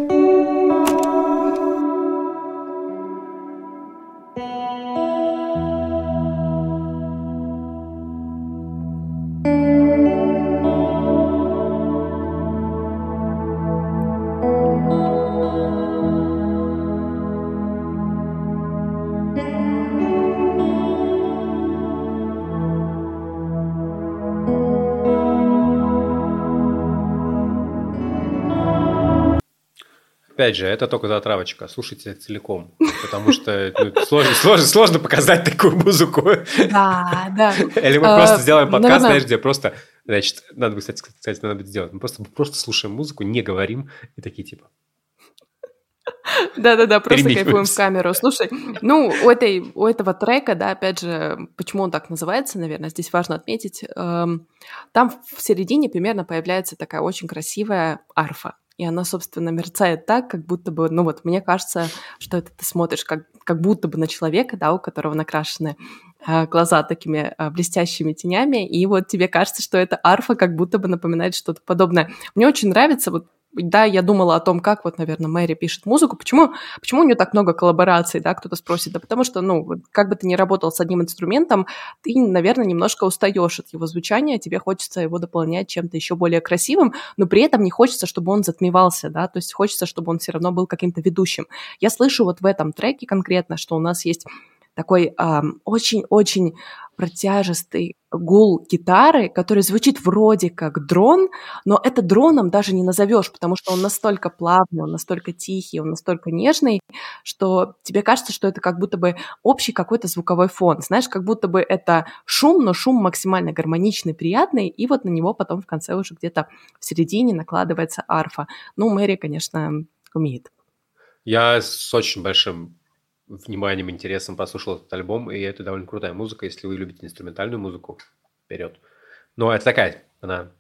опять же, это только затравочка. Слушайте целиком. Потому что ну, сложно, сложно, сложно показать такую музыку. Да, да. Или мы просто а, сделаем подкаст, знаешь, где просто... Значит, надо бы, кстати, кстати, надо будет сделать. Мы просто, просто слушаем музыку, не говорим, и такие типа... Да-да-да, просто кайфуем в камеру. Слушай, ну, у, этой, у этого трека, да, опять же, почему он так называется, наверное, здесь важно отметить, эм, там в середине примерно появляется такая очень красивая арфа и она, собственно, мерцает так, как будто бы, ну вот, мне кажется, что это ты смотришь как, как будто бы на человека, да, у которого накрашены э, глаза такими э, блестящими тенями, и вот тебе кажется, что это арфа как будто бы напоминает что-то подобное. Мне очень нравится вот да, я думала о том, как вот, наверное, Мэри пишет музыку. Почему, почему у нее так много коллабораций, да, кто-то спросит. Да потому что, ну, как бы ты ни работал с одним инструментом, ты, наверное, немножко устаешь от его звучания, тебе хочется его дополнять чем-то еще более красивым, но при этом не хочется, чтобы он затмевался, да, то есть хочется, чтобы он все равно был каким-то ведущим. Я слышу вот в этом треке конкретно, что у нас есть такой очень-очень протяжистый гул гитары, который звучит вроде как дрон, но это дроном даже не назовешь, потому что он настолько плавный, он настолько тихий, он настолько нежный, что тебе кажется, что это как будто бы общий какой-то звуковой фон. Знаешь, как будто бы это шум, но шум максимально гармоничный, приятный, и вот на него потом в конце уже где-то в середине накладывается арфа. Ну, Мэри, конечно, умеет. Я с очень большим вниманием, интересом послушал этот альбом, и это довольно крутая музыка, если вы любите инструментальную музыку, вперед. Но это такая, она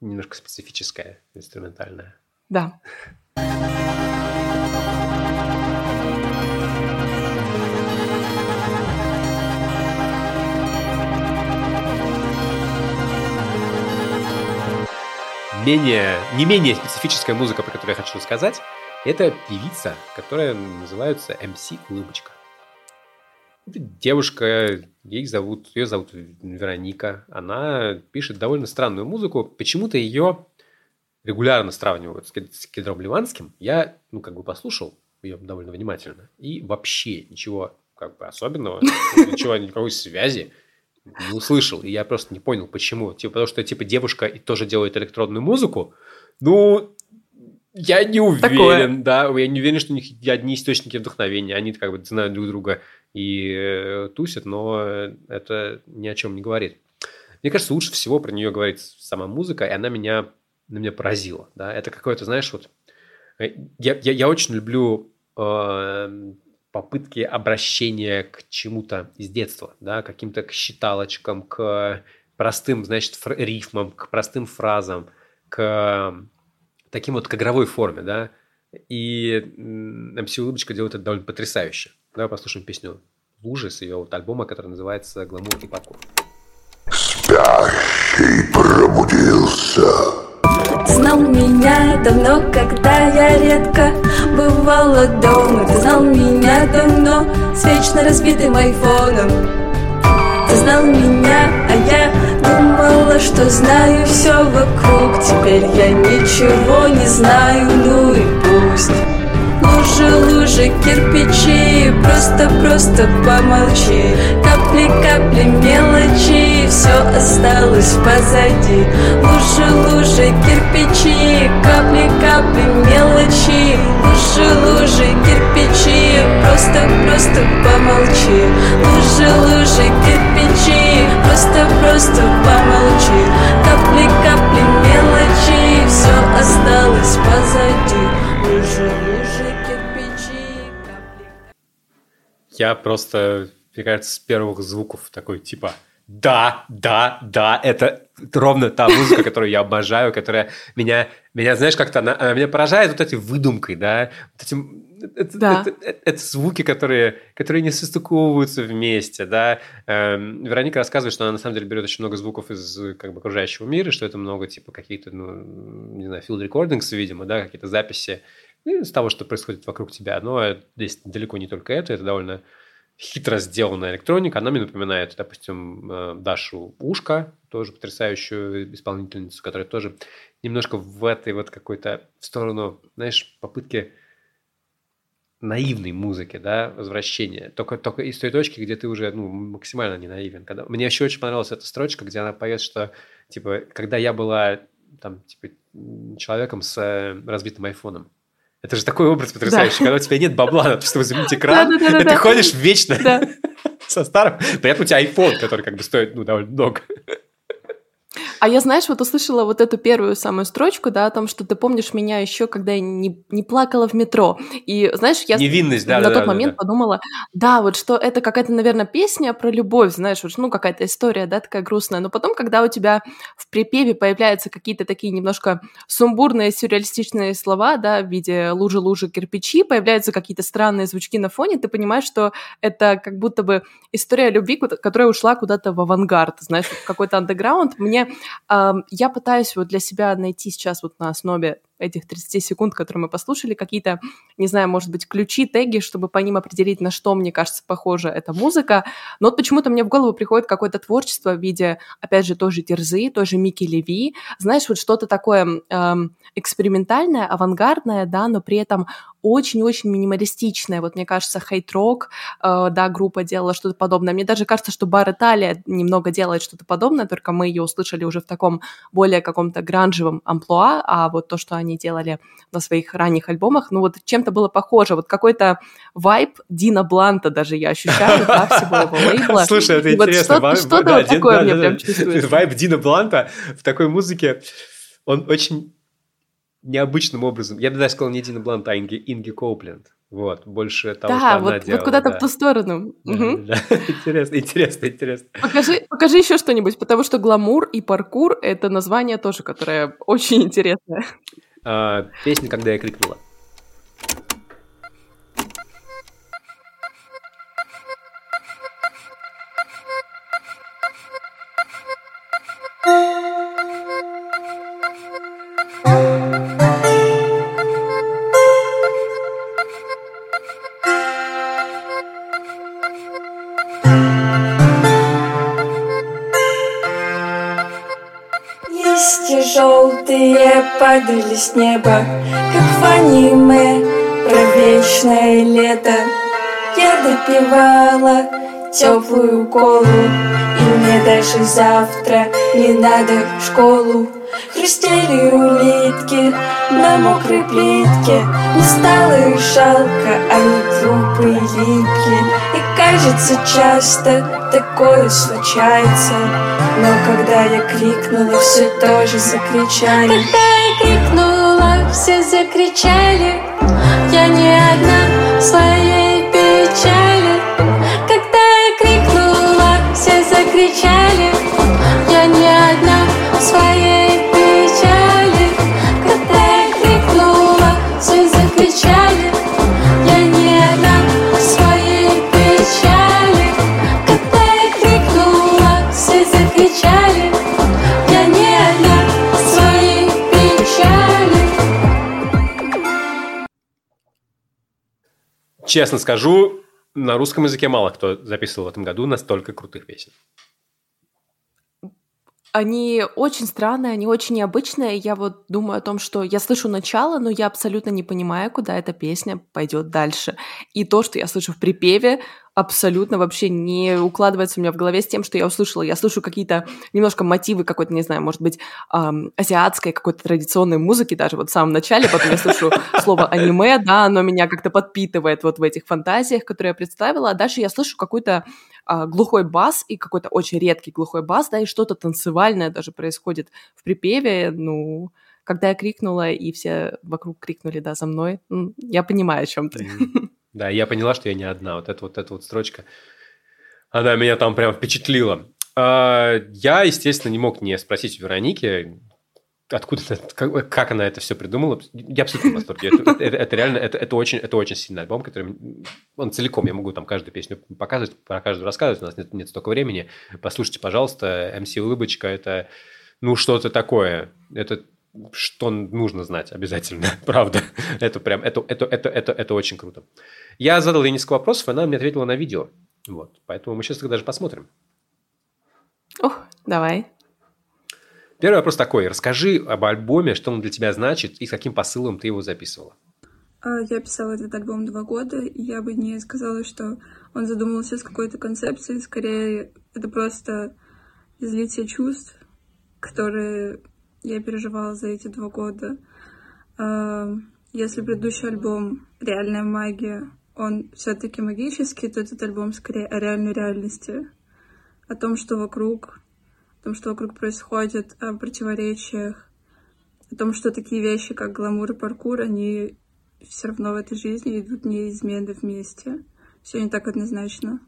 немножко специфическая, инструментальная. Да. Менее, не менее специфическая музыка, про которую я хочу рассказать, это певица, которая называется МС Улыбочка. Девушка, ей зовут, ее зовут Вероника. Она пишет довольно странную музыку. Почему-то ее регулярно сравнивают с Кедром Ливанским. Я, ну, как бы послушал ее довольно внимательно. И вообще ничего как бы особенного, ничего, никакой связи не услышал. И я просто не понял, почему. Типа, потому что, типа, девушка тоже делает электронную музыку. Ну, я не уверен, Такое. да. Я не уверен, что у них одни источники вдохновения. Они как бы знают друг друга и э, тусят, но это ни о чем не говорит. Мне кажется, лучше всего про нее говорит сама музыка, и она меня на меня поразило. Да? Это какое-то, знаешь, вот... Э, я, я, я очень люблю э, попытки обращения к чему-то из детства, да, каким-то к считалочкам, к простым, значит, рифмам, к простым фразам, к таким вот к игровой форме, да. И MC Улыбочка делает это довольно потрясающе. Давай послушаем песню «Лужи» с ее вот альбома, который называется «Гламур и паркур». Спящий пробудился. Знал меня давно, когда я редко бывала дома Ты знал меня давно с вечно разбитым айфоном знал меня, а я думала, что знаю все вокруг. Теперь я ничего не знаю, ну и пусть. Лужи, лужи, кирпичи, просто-просто помолчи. Капли, капли, мелочи, все осталось позади. Лужи, лужи, кирпичи, капли, капли, мелочи. Лужи, лужи, кирпичи, просто-просто помолчи. Лужи, лужи, кирпичи, просто-просто помолчи. Капли, капли, мелочи, все осталось позади. Лужи, лужи, Я просто, мне кажется, с первых звуков такой типа да, да, да, это ровно та музыка, которую я обожаю, которая меня, меня знаешь, как-то она, она меня поражает вот этой выдумкой, да, вот этим, это, да. это, это, это звуки, которые, которые не состыковываются вместе, да. Эм, Вероника рассказывает, что она на самом деле берет очень много звуков из как бы окружающего мира, что это много типа каких-то, ну, не знаю, field recordings, видимо, да, какие-то записи ну, из того, что происходит вокруг тебя. Но здесь далеко не только это, это довольно хитро сделанная электроника. Она мне напоминает, допустим, э, Дашу Ушка, тоже потрясающую исполнительницу, которая тоже немножко в этой вот какой-то в сторону, знаешь, попытки наивной музыки, да, возвращения. Только, только из той точки, где ты уже ну, максимально не наивен. Когда... Мне еще очень понравилась эта строчка, где она поет, что типа, когда я была там, типа, человеком с э, разбитым айфоном, это же такой образ потрясающий, да. когда у тебя нет бабла, чтобы заменить экран, да, да, ты ходишь вечно со старым. При этом у тебя iPhone, который как бы стоит ну, довольно много. А я, знаешь, вот услышала вот эту первую самую строчку, да, о том, что ты помнишь меня еще, когда я не, не плакала в метро. И, знаешь, я Невинность, да, на да, тот да, момент да. подумала, да, вот что это какая-то, наверное, песня про любовь, знаешь, вот, ну, какая-то история, да, такая грустная. Но потом, когда у тебя в припеве появляются какие-то такие немножко сумбурные, сюрреалистичные слова, да, в виде лужи-лужи кирпичи, появляются какие-то странные звучки на фоне, ты понимаешь, что это как будто бы история любви, которая ушла куда-то в авангард, знаешь, в какой-то андеграунд. Мне я пытаюсь вот для себя найти сейчас вот на основе этих 30 секунд, которые мы послушали, какие-то, не знаю, может быть, ключи, теги, чтобы по ним определить, на что, мне кажется, похожа эта музыка. Но вот почему-то мне в голову приходит какое-то творчество в виде, опять же, тоже Терзы, тоже Мики Леви. Знаешь, вот что-то такое эм, экспериментальное, авангардное, да, но при этом очень-очень минималистичное. Вот мне кажется, хейт-рок, э, да, группа делала что-то подобное. Мне даже кажется, что Бар Италия немного делает что-то подобное, только мы ее услышали уже в таком более каком-то гранжевом амплуа, а вот то, что они делали на своих ранних альбомах, ну вот чем-то было похоже. Вот какой-то вайб Дина Бланта даже я ощущаю, да, всего его лейбла. Слушай, это интересно. Что-то такое мне прям чувствуется. Вайб Дина Бланта в такой музыке, он очень необычным образом. Я бы даже сказал не Дина Блант, а Инги, Инги Коупленд. Вот, больше того, да, что вот, она делала. вот куда-то да. в ту сторону. Да, угу. да. Интересно, интересно, интересно. Покажи, покажи еще что-нибудь, потому что гламур и паркур — это название тоже, которое очень интересное. А, песня «Когда я крикнула». Падали с неба, как в аниме про вечное лето. Я допивала теплую колу, и мне даже завтра не надо в школу. Хрустели улитки на мокрой плитке, не стало и жалко, они глупые липкие. И кажется, часто такое случается Но когда я крикнула, все тоже закричали крикнула, все закричали. Я не одна в своей печали. Когда я крикнула, все закричали Честно скажу, на русском языке мало кто записывал в этом году настолько крутых песен. Они очень странные, они очень необычные. Я вот думаю о том, что я слышу начало, но я абсолютно не понимаю, куда эта песня пойдет дальше. И то, что я слышу в припеве, абсолютно вообще не укладывается у меня в голове с тем, что я услышала. Я слышу какие-то немножко мотивы какой-то, не знаю, может быть, эм, азиатской какой-то традиционной музыки даже вот в самом начале, потом я слышу слово аниме, да, оно меня как-то подпитывает вот в этих фантазиях, которые я представила, а дальше я слышу какой-то э, глухой бас и какой-то очень редкий глухой бас, да, и что-то танцевальное даже происходит в припеве, ну, когда я крикнула, и все вокруг крикнули, да, за мной, я понимаю, о чем ты. Да, я поняла, что я не одна. Вот эта вот эта вот строчка, она меня там прям впечатлила. А, я, естественно, не мог не спросить у Вероники, откуда как, она это все придумала. Я абсолютно в восторге. Это, это, это реально, это, это, очень, это очень сильный альбом, который он целиком, я могу там каждую песню показывать, про каждую рассказывать, у нас нет, нет столько времени. Послушайте, пожалуйста, МС Улыбочка, это ну что-то такое. Это что нужно знать обязательно, правда. Это прям, это, это, это, это, это очень круто. Я задал ей несколько вопросов, и она мне ответила на видео. Вот, поэтому мы сейчас даже посмотрим. Ух, давай. Первый вопрос такой. Расскажи об альбоме, что он для тебя значит и с каким посылом ты его записывала. А, я писала этот альбом два года, и я бы не сказала, что он задумывался с какой-то концепцией. Скорее, это просто излитие чувств, которые я переживала за эти два года. Если предыдущий альбом «Реальная магия», он все-таки магический, то этот альбом скорее о реальной реальности, о том, что вокруг, о том, что вокруг происходит, о противоречиях, о том, что такие вещи, как гламур и паркур, они все равно в этой жизни идут неизменно вместе. Все не так однозначно.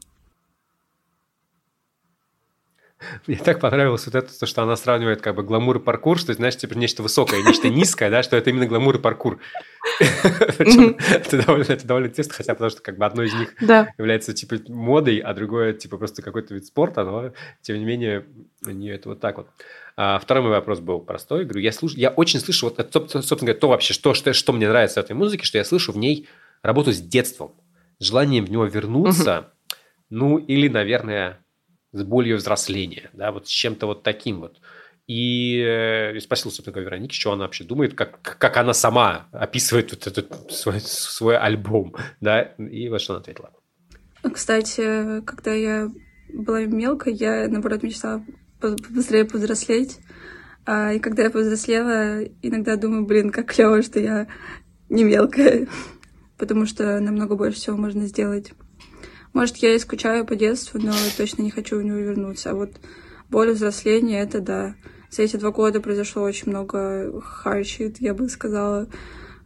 Мне так понравилось вот это, то, что она сравнивает как бы гламур и паркур, что, знаешь, типа нечто высокое, нечто низкое, да, что это именно гламур и паркур. Это довольно, это довольно интересно, хотя потому что как бы одно из них является типа модой, а другое типа просто какой-то вид спорта, но тем не менее у нее это вот так вот. А второй мой вопрос был простой. Говорю, я, слушаю, я очень слышу, вот, собственно говоря, то вообще, что, что, что мне нравится в этой музыке, что я слышу в ней работу с детством, желанием в него вернуться, ну или, наверное, с болью взросления, да, вот с чем-то вот таким вот. И э, спросил, собственно говоря, Вероники, что она вообще думает, как, как она сама описывает вот этот свой, свой альбом, да, и вот что она ответила. Кстати, когда я была мелкой, я, наоборот, мечтала быстрее повзрослеть. А, и когда я повзрослела, иногда думаю, блин, как клево, что я не мелкая, потому что намного больше всего можно сделать. Может, я и скучаю по детству, но точно не хочу в него вернуться. А вот боль взросления — это да. За эти два года произошло очень много hardship, я бы сказала,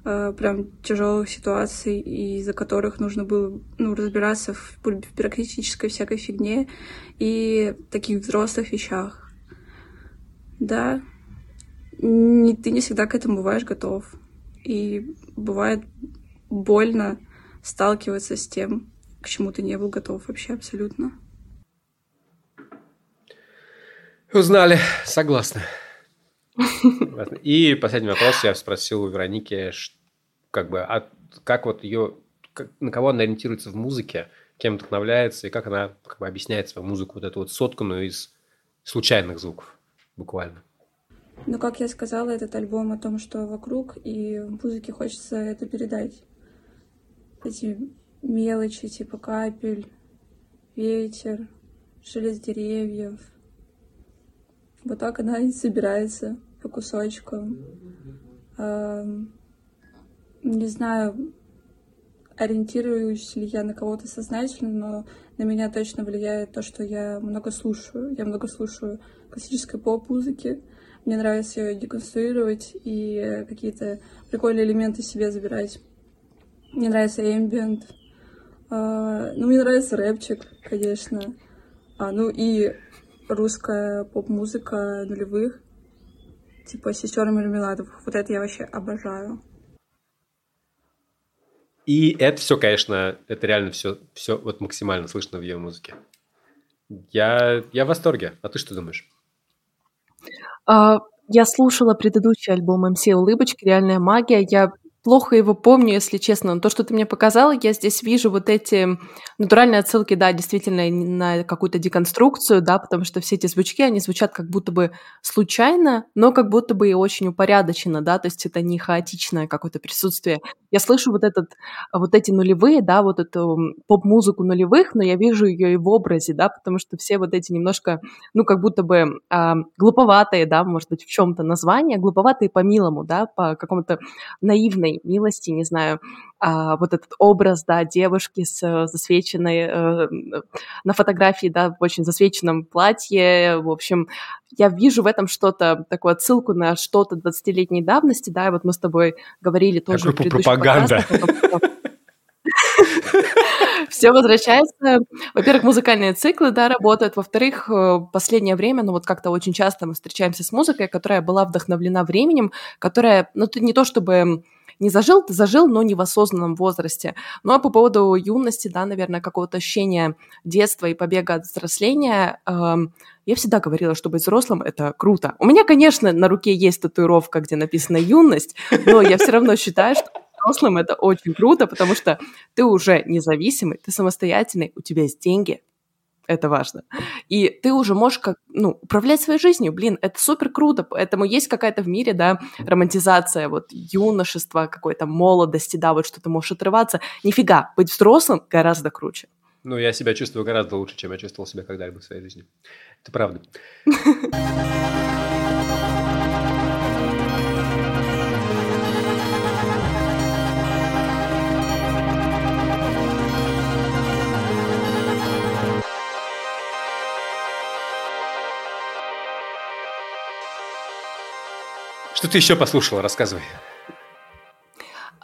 э, прям тяжелых ситуаций, из-за которых нужно было ну, разбираться в бюрократической всякой фигне и таких взрослых вещах. Да, не, ты не всегда к этому бываешь готов. И бывает больно сталкиваться с тем, к чему ты не был готов вообще абсолютно. Узнали, согласна. И последний вопрос я спросил у Вероники, как бы, а как вот ее, как, на кого она ориентируется в музыке, кем вдохновляется, и как она как бы, объясняет свою музыку, вот эту вот сотканную из случайных звуков, буквально. Ну, как я сказала, этот альбом о том, что вокруг, и в музыке хочется это передать. Эти мелочи типа капель, ветер, шелест деревьев. Вот так она и собирается по кусочкам. Не знаю, ориентируюсь ли я на кого-то сознательно, но на меня точно влияет то, что я много слушаю. Я много слушаю классической поп-музыки. Мне нравится ее деконструировать и какие-то прикольные элементы себе забирать. Мне нравится ambient. А, ну, мне нравится рэпчик, конечно. А, ну и русская поп-музыка нулевых, типа сестер Мармеладовых. Вот это я вообще обожаю. И это все, конечно, это реально все, все вот максимально слышно в ее музыке. Я, я в восторге. А ты что думаешь? А, я слушала предыдущий альбом МС «Улыбочки», «Реальная магия». Я плохо его помню, если честно. Но то, что ты мне показала, я здесь вижу вот эти натуральные отсылки, да, действительно, на какую-то деконструкцию, да, потому что все эти звучки, они звучат как будто бы случайно, но как будто бы и очень упорядоченно, да, то есть это не хаотичное какое-то присутствие. Я слышу вот, этот, вот эти нулевые, да, вот эту поп-музыку нулевых, но я вижу ее и в образе, да, потому что все вот эти немножко, ну, как будто бы а, глуповатые, да, может быть, в чем-то название, глуповатые по-милому, да, по какому-то наивной милости, не знаю, а, вот этот образ, да, девушки с э, засвеченной, э, на фотографии, да, в очень засвеченном платье, в общем, я вижу в этом что-то, такую отсылку на что-то 20-летней давности, да, и вот мы с тобой говорили тоже в пропаганда. Все возвращается. Во-первых, музыкальные циклы, да, работают. Во-вторых, э, последнее время, ну вот как-то очень часто мы встречаемся с музыкой, которая была вдохновлена временем, которая, ну, не то чтобы не зажил, ты зажил, но не в осознанном возрасте. Ну а по поводу юности, да, наверное, какого-то ощущения детства и побега от взросления, э, я всегда говорила, что быть взрослым – это круто. У меня, конечно, на руке есть татуировка, где написано «юность», но я все равно считаю, что взрослым это очень круто, потому что ты уже независимый, ты самостоятельный, у тебя есть деньги, это важно. И ты уже можешь как, ну, управлять своей жизнью, блин, это супер круто, поэтому есть какая-то в мире, да, романтизация вот юношества, какой-то молодости, да, вот что ты можешь отрываться. Нифига, быть взрослым гораздо круче. Ну, я себя чувствую гораздо лучше, чем я чувствовал себя когда-либо в своей жизни. Это правда. Что ты еще послушала? Рассказывай.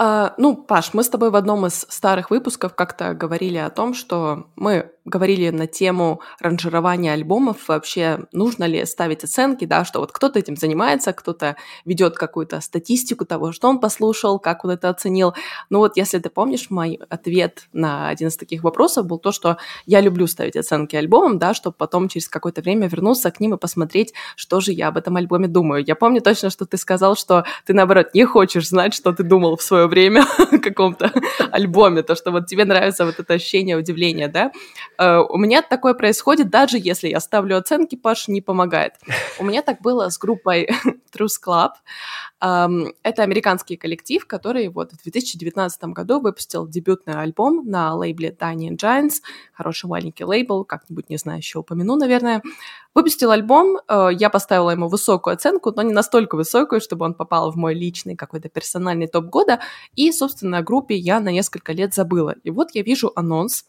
А, ну, Паш, мы с тобой в одном из старых выпусков как-то говорили о том, что мы говорили на тему ранжирования альбомов, вообще нужно ли ставить оценки, да, что вот кто-то этим занимается, кто-то ведет какую-то статистику того, что он послушал, как он это оценил. Ну вот, если ты помнишь, мой ответ на один из таких вопросов был то, что я люблю ставить оценки альбомам, да, чтобы потом через какое-то время вернуться к ним и посмотреть, что же я об этом альбоме думаю. Я помню точно, что ты сказал, что ты, наоборот, не хочешь знать, что ты думал в свое время каком-то альбоме, то, что вот тебе нравится вот это ощущение удивления, да. Э, у меня такое происходит, даже если я ставлю оценки, Паш не помогает. У меня так было с группой Truth Club. Это американский коллектив, который вот в 2019 году выпустил дебютный альбом на лейбле Tiny Giants. Хороший маленький лейбл, как-нибудь, не знаю, еще упомяну, наверное. Выпустил альбом, э, я поставила ему высокую оценку, но не настолько высокую, чтобы он попал в мой личный какой-то персональный топ года. И, собственно, о группе я на несколько лет забыла. И вот я вижу анонс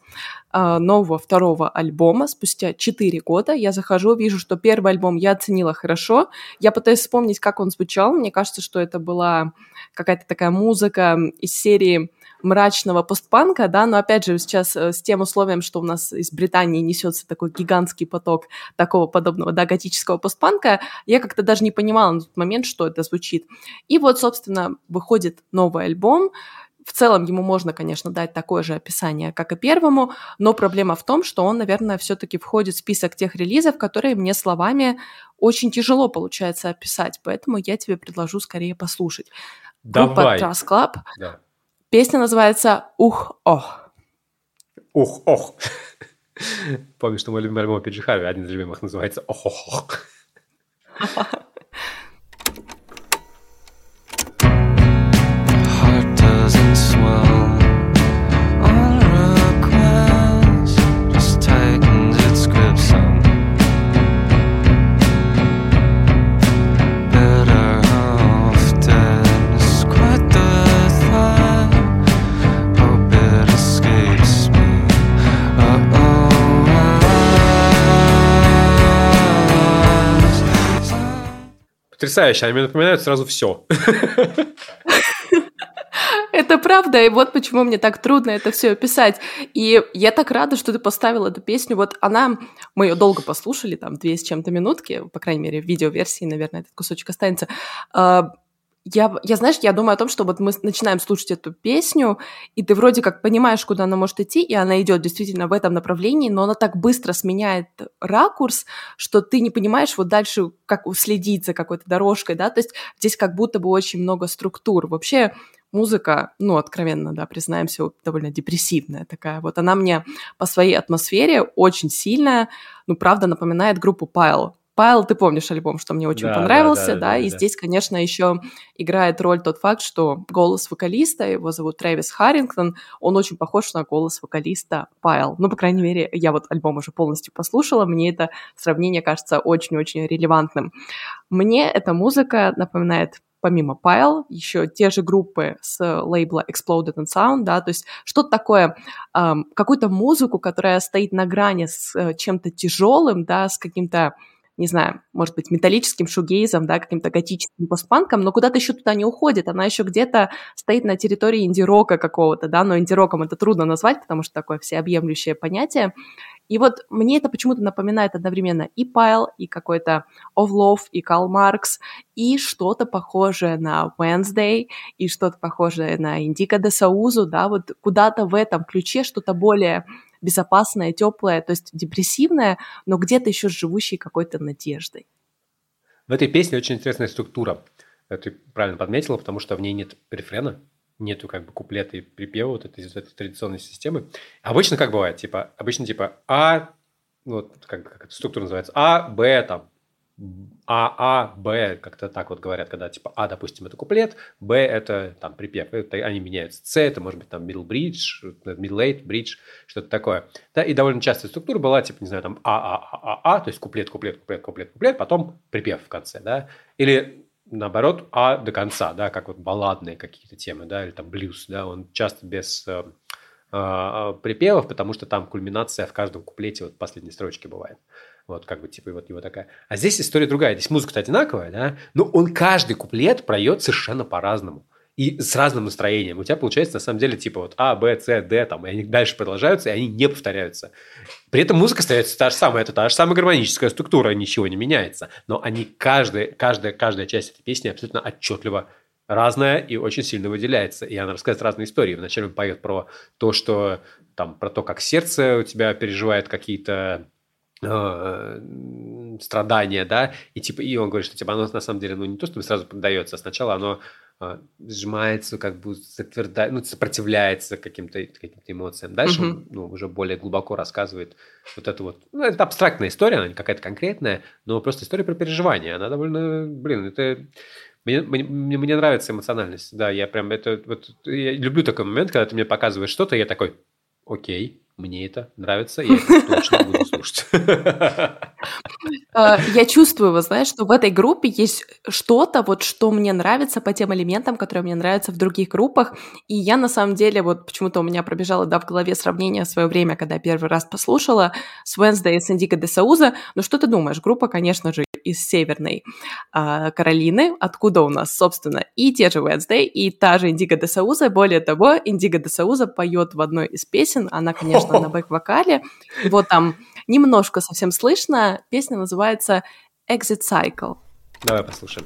э, нового второго альбома спустя 4 года. Я захожу, вижу, что первый альбом я оценила хорошо. Я пытаюсь вспомнить, как он звучал. Мне кажется, что это была какая-то такая музыка из серии мрачного постпанка, да, но опять же сейчас э, с тем условием, что у нас из Британии несется такой гигантский поток такого подобного, да, готического постпанка, я как-то даже не понимала на тот момент, что это звучит. И вот, собственно, выходит новый альбом, в целом ему можно, конечно, дать такое же описание, как и первому, но проблема в том, что он, наверное, все-таки входит в список тех релизов, которые мне словами очень тяжело получается описать, поэтому я тебе предложу скорее послушать. Давай. Группа Trust Club. Да. Песня называется «Ух-ох». «Ух-ох». Помню, что мой любимый альбом Пиджи Харви, один из любимых, называется «Ох-ох-ох». Потрясающе, они мне напоминают сразу все. Это правда, и вот почему мне так трудно это все описать. И я так рада, что ты поставила эту песню. Вот она, мы ее долго послушали, там, две с чем-то минутки, по крайней мере, в видеоверсии, наверное, этот кусочек останется. Я, я, знаешь, я думаю о том, что вот мы начинаем слушать эту песню, и ты вроде как понимаешь, куда она может идти, и она идет действительно в этом направлении, но она так быстро сменяет ракурс, что ты не понимаешь вот дальше, как следить за какой-то дорожкой, да, то есть здесь как будто бы очень много структур. Вообще музыка, ну, откровенно, да, признаемся, довольно депрессивная такая. Вот она мне по своей атмосфере очень сильная, ну, правда, напоминает группу Pile. Павел, ты помнишь альбом, что мне очень да, понравился, да, да, да, да, и да. здесь, конечно, еще играет роль тот факт, что голос вокалиста, его зовут Трэвис Харрингтон, он очень похож на голос вокалиста Пайл. Ну, по крайней мере, я вот альбом уже полностью послушала, мне это сравнение кажется очень-очень релевантным. Мне эта музыка напоминает помимо Pile, еще те же группы с лейбла Exploded and Sound, да, то есть что-то такое, эм, какую-то музыку, которая стоит на грани с э, чем-то тяжелым, да, с каким-то не знаю, может быть, металлическим шугейзом, да, каким-то готическим постпанком, но куда-то еще туда не уходит, она еще где-то стоит на территории инди-рока какого-то, да, но инди-роком это трудно назвать, потому что такое всеобъемлющее понятие. И вот мне это почему-то напоминает одновременно и Пайл, и какой-то Овлов, и Карл Маркс, и что-то похожее на Wednesday, и что-то похожее на Индика де Саузу, да, вот куда-то в этом ключе что-то более безопасное, теплое, то есть депрессивное, но где-то еще с живущей какой-то надеждой. В этой песне очень интересная структура. Ты правильно подметила, потому что в ней нет рефрена, нету как бы куплета и припева вот этой, этой традиционной системы. Обычно как бывает, типа, обычно типа А, вот как, как эта структура называется, А, Б, там, а, А, Б, как-то так вот говорят, когда типа А, допустим, это куплет, Б это там припев, это, они меняются. С это может быть там middle bridge, middle eight bridge, что-то такое. Да, и довольно частая структура была типа, не знаю, там А, А, А, А, А, то есть куплет, куплет, куплет, куплет, куплет, потом припев в конце, да. Или наоборот, А до конца, да, как вот балладные какие-то темы, да, или там блюз, да, он часто без э, э, припевов, потому что там кульминация в каждом куплете вот последней строчки бывает. Вот как бы типа вот его такая. А здесь история другая. Здесь музыка одинаковая, да, но он каждый куплет проет совершенно по-разному и с разным настроением. У тебя получается, на самом деле, типа вот А, Б, С, Д, там, и они дальше продолжаются, и они не повторяются. При этом музыка остается та же самая, это та же самая гармоническая структура, ничего не меняется. Но они, каждая, каждая, каждая часть этой песни абсолютно отчетливо разная и очень сильно выделяется. И она рассказывает разные истории. Вначале он поет про то, что там, про то, как сердце у тебя переживает какие-то э, страдания, да, и типа, и он говорит, что типа оно на самом деле, ну, не то, чтобы сразу поддается, а сначала оно а, сжимается, как бы затвердает, ну, сопротивляется каким-то каким эмоциям. Дальше mm-hmm. он ну, уже более глубоко рассказывает вот эту вот... Ну, это абстрактная история, она не какая-то конкретная, но просто история про переживание. Она довольно... Блин, это... Мне, мне, мне нравится эмоциональность. Да, я прям это... Вот, я люблю такой момент, когда ты мне показываешь что-то, я такой, окей, мне это нравится, я это точно буду слушать. А, я чувствую, вы знаете, что в этой группе есть что-то, вот что мне нравится по тем элементам, которые мне нравятся в других группах. И я на самом деле, вот почему-то у меня пробежало, да, в голове сравнение в свое время, когда я первый раз послушала с Wednesday и с Индиго де Сауза. Ну что ты думаешь? Группа, конечно же, из Северной э, Каролины, откуда у нас, собственно, и те же Wednesday, и та же Индиго де Сауза. Более того, Индиго де Сауза поет в одной из песен, она, конечно, на бэк-вокале, вот там немножко совсем слышно, песня называется Exit Cycle. Давай послушаем.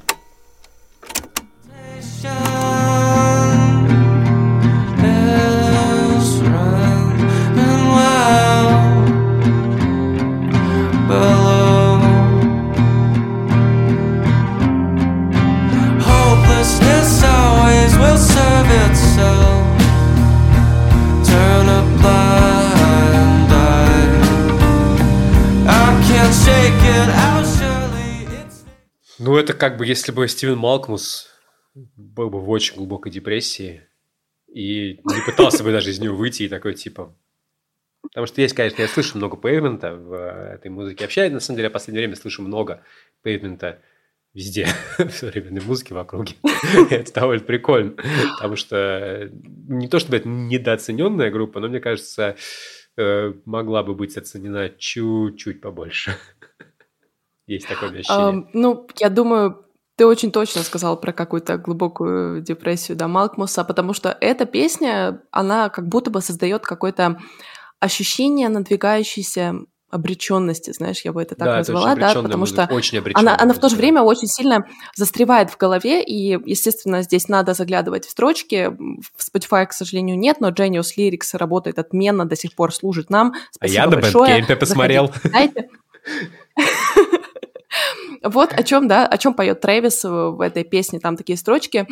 Ну, это как бы, если бы Стивен Малкмус был бы в очень глубокой депрессии и не пытался бы даже из нее выйти и такой, типа... Потому что есть, конечно, я слышу много пейвмента в э, этой музыке. Вообще, на самом деле, я в последнее время слышу много пейвмента везде, в современной музыке в округе. это довольно прикольно, потому что э, не то чтобы это недооцененная группа, но мне кажется, э, могла бы быть оценена чуть-чуть побольше. Есть такое ощущение. Um, ну, я думаю, Ты очень точно сказал про какую-то глубокую депрессию, да, Малкмуса, потому что эта песня, она как будто бы создает какое-то ощущение надвигающейся обреченности, знаешь, я бы это так да, назвала, это да, потому что очень она, она в то же время очень сильно застревает в голове, и, естественно, здесь надо заглядывать в строчки. В Spotify, к сожалению, нет, но Genius Lyrics работает отменно, до сих пор служит нам. Спасибо а я на большое. посмотрел. Вот о чем, да, о чем поет Трэвис в этой песне, там такие строчки.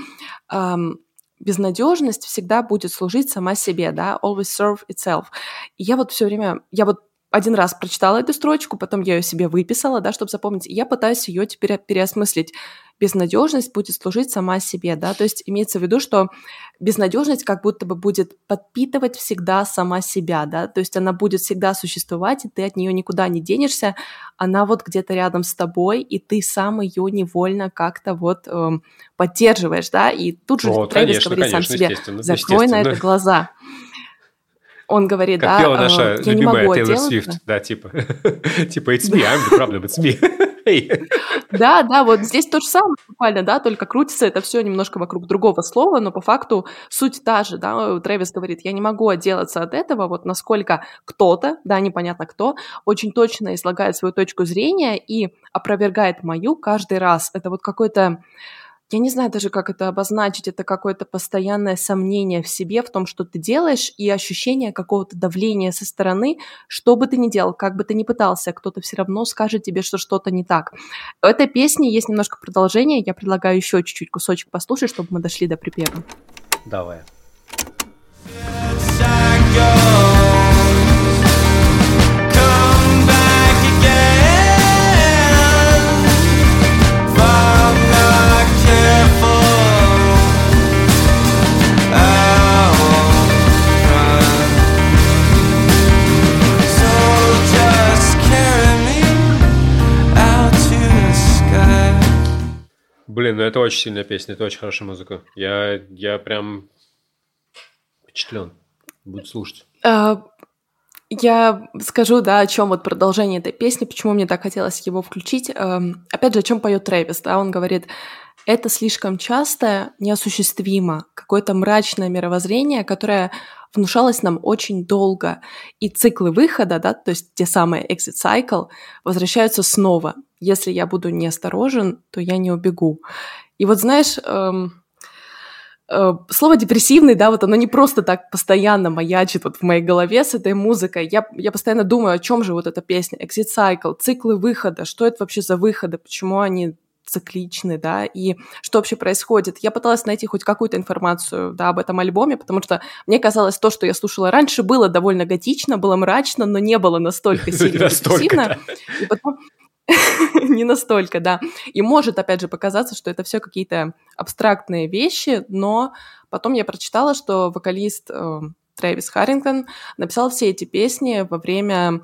Безнадежность всегда будет служить сама себе, да, always serve itself. И я вот все время, я вот один раз прочитала эту строчку, потом я ее себе выписала, да, чтобы запомнить, и я пытаюсь ее теперь переосмыслить. Безнадежность будет служить сама себе, да, то есть имеется в виду, что безнадежность как будто бы будет подпитывать всегда сама себя, да, то есть она будет всегда существовать, и ты от нее никуда не денешься, она вот где-то рядом с тобой, и ты сам ее невольно как-то вот эм, поддерживаешь, да, и тут же Трэвис конечно, говорит сам себе, закрой на это глаза. Он говорит, как да, пела наша э, я любимая не могу Тейлор Свифт, да, типа, типа, it's me, I'm the problem, it's me. Да, да, вот здесь то же самое буквально, да, только крутится это все немножко вокруг другого слова, но по факту суть та же, да, Трэвис говорит, я не могу отделаться от этого, вот насколько кто-то, да, непонятно кто, очень точно излагает свою точку зрения и опровергает мою каждый раз. Это вот какой-то я не знаю даже, как это обозначить, это какое-то постоянное сомнение в себе, в том, что ты делаешь, и ощущение какого-то давления со стороны, что бы ты ни делал, как бы ты ни пытался, кто-то все равно скажет тебе, что что-то не так. У этой песни есть немножко продолжение, я предлагаю еще чуть-чуть кусочек послушать, чтобы мы дошли до припева. Давай. Блин, ну это очень сильная песня, это очень хорошая музыка. Я, я прям впечатлен. Буду слушать. А, я скажу, да, о чем вот продолжение этой песни, почему мне так хотелось его включить. Эм, опять же, о чем поет Трэвис, да, он говорит, это слишком часто неосуществимо, какое-то мрачное мировоззрение, которое внушалось нам очень долго. И циклы выхода, да, то есть те самые exit cycle, возвращаются снова если я буду неосторожен, то я не убегу. И вот знаешь, эм, э, слово депрессивный, да, вот оно не просто так постоянно маячит вот в моей голове с этой музыкой. Я, я постоянно думаю, о чем же вот эта песня, exit cycle, циклы выхода, что это вообще за выходы, почему они цикличны, да, и что вообще происходит. Я пыталась найти хоть какую-то информацию, да, об этом альбоме, потому что мне казалось, то, что я слушала раньше, было довольно готично, было мрачно, но не было настолько сильно депрессивно. И потом, не настолько, да. И может, опять же, показаться, что это все какие-то абстрактные вещи, но потом я прочитала, что вокалист э, Трэвис Харрингтон написал все эти песни во время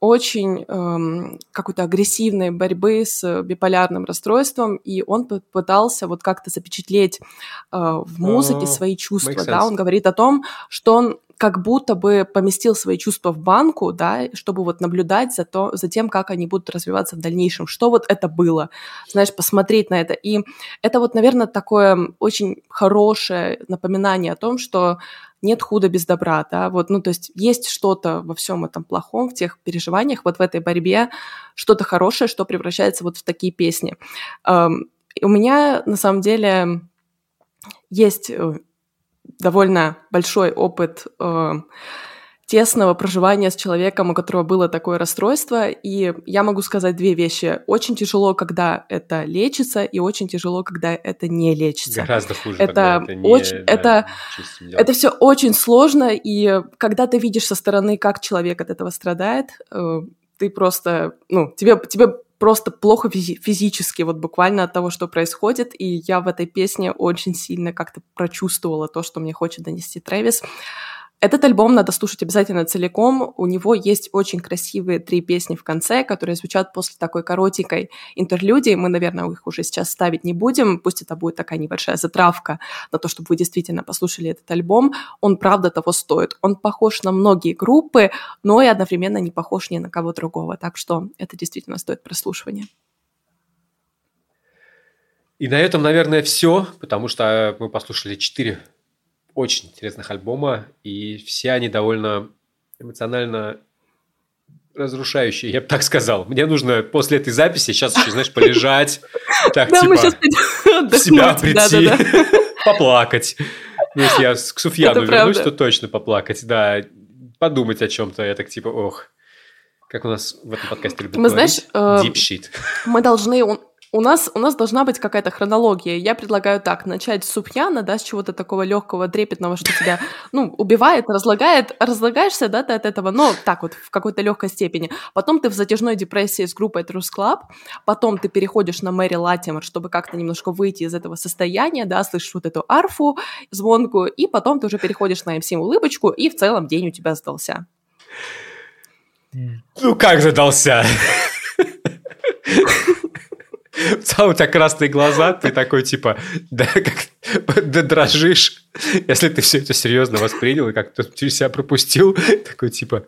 очень эм, какой-то агрессивной борьбы с биполярным расстройством, и он пытался вот как-то запечатлеть э, в музыке свои чувства, да, он говорит о том, что он как будто бы поместил свои чувства в банку, да, чтобы вот наблюдать за, то, за тем, как они будут развиваться в дальнейшем, что вот это было, знаешь, посмотреть на это. И это вот, наверное, такое очень хорошее напоминание о том, что нет худа без добра, да, вот, ну, то есть есть что-то во всем этом плохом, в тех переживаниях, вот в этой борьбе, что-то хорошее, что превращается вот в такие песни. У меня, на самом деле, есть э, довольно большой опыт э, тесного проживания с человеком, у которого было такое расстройство. И я могу сказать две вещи. Очень тяжело, когда это лечится, и очень тяжело, когда это не лечится. Гораздо хуже, это это не очень, да, это, это все очень сложно, и когда ты видишь со стороны, как человек от этого страдает, э, ты просто, ну, тебе, тебе просто плохо физи- физически, вот буквально от того, что происходит, и я в этой песне очень сильно как-то прочувствовала то, что мне хочет донести Трэвис. Этот альбом надо слушать обязательно целиком. У него есть очень красивые три песни в конце, которые звучат после такой коротенькой интерлюдии. Мы, наверное, их уже сейчас ставить не будем. Пусть это будет такая небольшая затравка на то, чтобы вы действительно послушали этот альбом. Он, правда, того стоит. Он похож на многие группы, но и одновременно не похож ни на кого другого. Так что это действительно стоит прослушивания. И на этом, наверное, все, потому что мы послушали четыре очень интересных альбома, и все они довольно эмоционально разрушающие, я бы так сказал. Мне нужно после этой записи сейчас еще, знаешь, полежать, так, типа, себя прийти, поплакать. Ну, если я к Суфьяну вернусь, то точно поплакать, да. Подумать о чем-то, я так типа, ох, как у нас в этом подкасте любят Мы, знаешь, э, deep shit. мы должны, у нас, у нас должна быть какая-то хронология. Я предлагаю так, начать с супьяна, да, с чего-то такого легкого, трепетного, что тебя, ну, убивает, разлагает, разлагаешься, да, ты от этого, но так вот, в какой-то легкой степени. Потом ты в затяжной депрессии с группой True Club, потом ты переходишь на Мэри Латимер, чтобы как-то немножко выйти из этого состояния, да, слышишь вот эту арфу звонкую, и потом ты уже переходишь на МС улыбочку, и в целом день у тебя сдался. Ну, как задался? у тебя красные глаза, ты такой, типа, да, как, да дрожишь. Если ты все это серьезно воспринял и как-то через себя пропустил, такой, типа...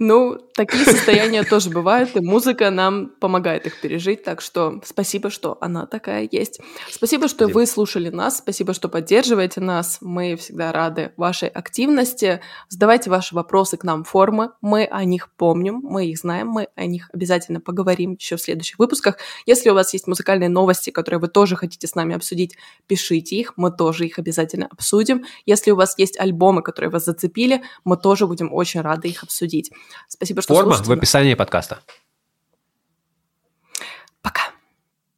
Ну, такие состояния тоже бывают, и музыка нам помогает их пережить, так что спасибо, что она такая есть. Спасибо, что вы слушали нас, спасибо, что поддерживаете нас, мы всегда рады вашей активности. Задавайте ваши вопросы к нам в формы, мы о них помним, мы их знаем, мы о них обязательно поговорим еще в следующих выпусках. Если у вас есть музыкальные новости, которые вы тоже хотите с нами обсудить, пишите их, мы тоже их обязательно обсудим. Если у вас есть альбомы, которые вас зацепили, мы тоже будем очень рады их обсудить. Спасибо, что Форма в описании подкаста.